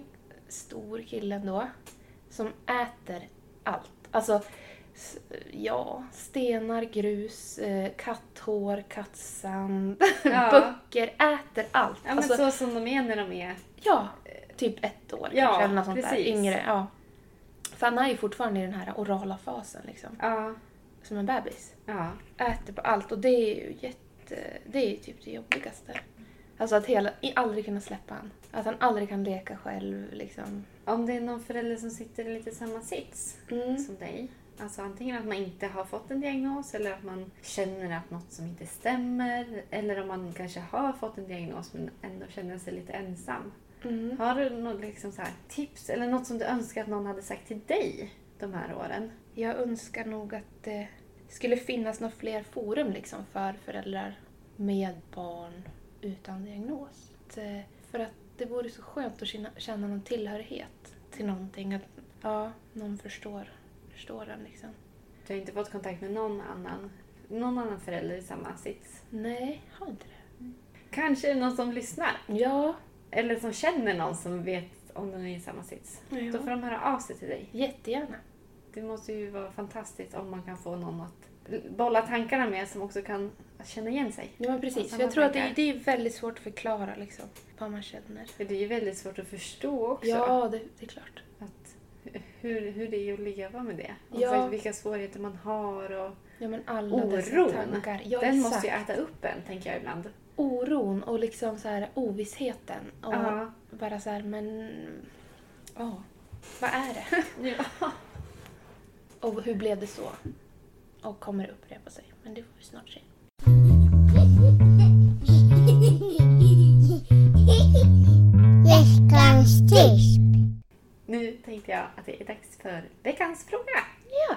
Speaker 2: stor kille ändå, som äter allt. Alltså, ja, stenar, grus, eh, katthår, kattsand,
Speaker 3: Ja.
Speaker 2: böcker, äter allt.
Speaker 3: Ja, men
Speaker 2: alltså,
Speaker 3: så som de är när de är...
Speaker 2: ja, typ ett år
Speaker 3: Ja,
Speaker 2: kanske, eller något sånt där.
Speaker 3: precis.
Speaker 2: Yngre, ja. För han är ju fortfarande i den här orala fasen liksom.
Speaker 3: Ja.
Speaker 2: Som en bebis.
Speaker 3: Ja.
Speaker 2: Äter på allt och det är ju jätte... Det är ju typ det jobbigaste. Alltså att hela, aldrig kunna släppa han. Att han aldrig kan leka själv liksom.
Speaker 3: Om det är någon förälder som sitter i lite samma sits
Speaker 2: Mm.
Speaker 3: som dig. Alltså antingen att man inte har fått en diagnos eller att man känner att något som inte stämmer. Eller om man kanske har fått en diagnos men ändå känner sig lite ensam.
Speaker 2: Mm.
Speaker 3: Har du något liksom så här tips eller något som du önskar att någon hade sagt till dig de här åren?
Speaker 2: Jag önskar nog att det skulle finnas några fler forum liksom för föräldrar med barn utan diagnos. Eh, För att det vore så skönt att känna, känna någon tillhörighet till någonting. Att ja, någon förstår, förstår den liksom.
Speaker 3: Du har inte fått kontakt med någon annan, någon annan förälder i samma sits?
Speaker 2: Nej, har inte det.
Speaker 3: Kanske är det någon som lyssnar?
Speaker 2: Ja,
Speaker 3: Eller som känner någon som vet om den är i samma sits?
Speaker 2: Ja.
Speaker 3: Då får de höra av sig till dig.
Speaker 2: jättegärna.
Speaker 3: Det måste ju vara fantastiskt om man kan få någon att bolla tankarna med som också kan känna igen sig.
Speaker 2: Ja, men precis. För jag tror att det,
Speaker 3: tankar.
Speaker 2: det är väldigt svårt att förklara liksom, vad man känner.
Speaker 3: För det är ju väldigt svårt att förstå också.
Speaker 2: Ja, det, det är klart.
Speaker 3: Hur, hur det är att leva med det. Och
Speaker 2: Ja.
Speaker 3: vilka svårigheter man har. Och
Speaker 2: Ja, men alla dessa
Speaker 3: oron,
Speaker 2: tankar. Ja,
Speaker 3: den
Speaker 2: exakt.
Speaker 3: måste ju äta upp en, tänker jag ibland.
Speaker 2: Oron och liksom så här ovissheten. Och
Speaker 3: Ja.
Speaker 2: bara så här, men... Ja, vad är det?
Speaker 3: Ja.
Speaker 2: Och hur blev det så? Och kommer det upprepa sig? Men det får vi snart se.
Speaker 4: Veckans tips.
Speaker 3: Nu tänkte jag att det är dags för veckans fråga.
Speaker 2: Ja,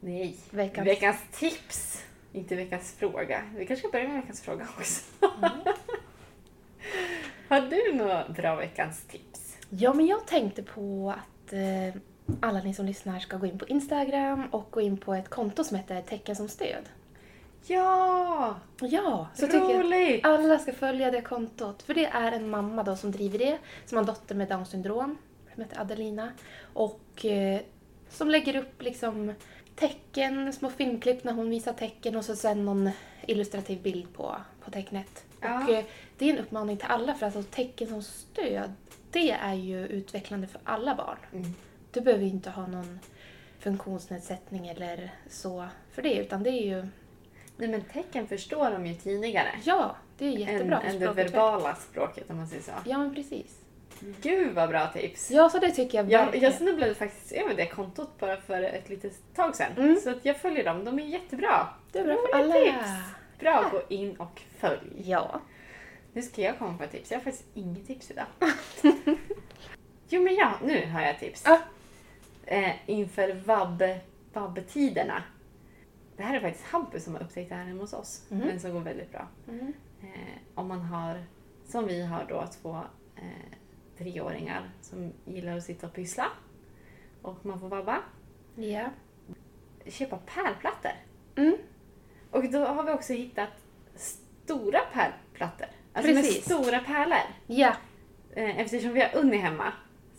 Speaker 3: Nej,
Speaker 2: Veckans-
Speaker 3: veckans tips. inte veckans fråga. Vi kanske ska börja med veckans fråga också.
Speaker 2: Mm.
Speaker 3: Har du några bra veckans tips?
Speaker 2: Ja, men jag tänkte på att eh, alla ni som lyssnar ska gå in på Instagram och gå in på ett konto som heter Tecken som stöd.
Speaker 3: Ja!
Speaker 2: Ja, så tycker jag
Speaker 3: Roligt!
Speaker 2: alla ska följa det kontot. För det är en mamma då som driver det, som har en dotter med Downs syndrom, som heter Adelina. Och eh, som lägger upp liksom tecken, små filmklipp när hon visar tecken och så sen någon illustrativ bild på, på tecknet.
Speaker 3: Ja.
Speaker 2: Och eh, det är en uppmaning till alla för alltså tecken som stöd, det är ju utvecklande för alla barn.
Speaker 3: Mm.
Speaker 2: Du behöver ju inte ha någon funktionsnedsättning eller så för det, utan det är ju,
Speaker 3: Nej men tecken förstår de ju tidigare.
Speaker 2: ja, det är
Speaker 3: Än,
Speaker 2: jättebra för
Speaker 3: än det verbala språket om man säger så.
Speaker 2: Ja, men precis.
Speaker 3: Gud vad bra tips!
Speaker 2: Ja, så det tycker jag
Speaker 3: Jag,
Speaker 2: verkligen.
Speaker 3: jag snubblade faktiskt över det kontot bara för ett litet tag sedan.
Speaker 2: Mm.
Speaker 3: Så att jag följer dem. De är jättebra.
Speaker 2: Det är bra för alla.
Speaker 3: tips. Bra, gå in och följ.
Speaker 2: Ja.
Speaker 3: Nu ska jag komma på ett tips. Jag har faktiskt inget tips idag. jo men ja, nu har jag ett tips.
Speaker 2: Ja.
Speaker 3: Eh, inför vabb, vabbtiderna. Det här är faktiskt Hampus som har upptäckt det här hemma hos oss.
Speaker 2: Mhm.
Speaker 3: Men som går väldigt bra.
Speaker 2: Mm.
Speaker 3: Eh, om man har, som vi har då, två eh, treåringar som gillar att sitta och pyssla. Och man får vabba.
Speaker 2: Ja.
Speaker 3: Köpa pärlplattor.
Speaker 2: Mm.
Speaker 3: Och då har vi också hittat stora pärlplattor. Alltså
Speaker 2: Precis.
Speaker 3: med stora pärlor.
Speaker 2: Ja.
Speaker 3: Eh, Eftersom vi har Unni hemma.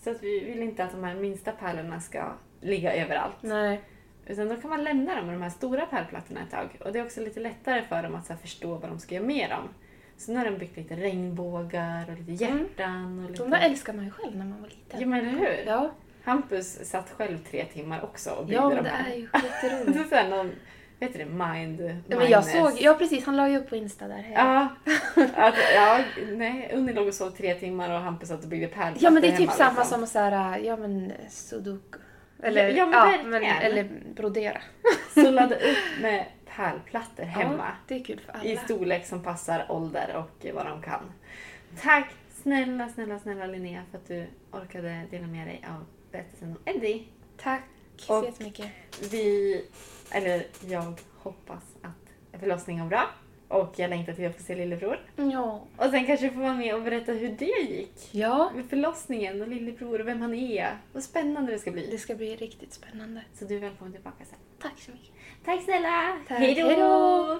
Speaker 3: Så att vi vill inte att de här minsta pärlorna ska ligga överallt.
Speaker 2: Nej.
Speaker 3: Utan då kan man lämna dem med de här stora pärlplattorna ett tag. Och det är också lite lättare för dem att förstå vad de ska göra med dem. Så nu har de byggt lite regnbågar och lite hjärtan. Och lite...
Speaker 2: De där älskar man ju själv när man var liten.
Speaker 3: Ja men eller hur?
Speaker 2: Ja,
Speaker 3: Hampus satt själv tre timmar också och byggde
Speaker 2: ja men
Speaker 3: de här.
Speaker 2: är ju
Speaker 3: Det är
Speaker 2: jätteroligt.
Speaker 3: så här någon, vet du det, mind,
Speaker 2: Ja, men jag såg, ja precis, han la ju upp på Insta där.
Speaker 3: Ja, att, ja, nej, Unni låg och sov tre timmar och Hampus satt och byggde pärlplattor
Speaker 2: Ja men det är typ
Speaker 3: hemma,
Speaker 2: samma
Speaker 3: liksom.
Speaker 2: som så här, ja men sudoku. Eller,
Speaker 3: Ja, men verkligen.
Speaker 2: eller brodera.
Speaker 3: Så ladda upp med pärlplattor hemma.
Speaker 2: Ja, det är kul för alla.
Speaker 3: I storlek som passar ålder och vad de kan. Tack snälla, snälla, snälla Linnea för att du orkade dela med dig av berättelsen om Eddie.
Speaker 2: Tack så
Speaker 3: Och-
Speaker 2: jättemycket.
Speaker 3: Vi, eller jag hoppas att förlossningen var bra. Och jag längtar till att få se lillebror.
Speaker 2: Ja.
Speaker 3: Och sen kanske du får vara med och berätta hur det gick.
Speaker 2: Ja,
Speaker 3: Med förlossningen och lillebror och vem han är. Vad spännande det ska bli.
Speaker 2: det ska bli riktigt spännande.
Speaker 3: Så du är välkommen tillbaka sen.
Speaker 2: Tack så mycket.
Speaker 3: Tack snälla!
Speaker 2: Tack.
Speaker 3: Hej
Speaker 2: då!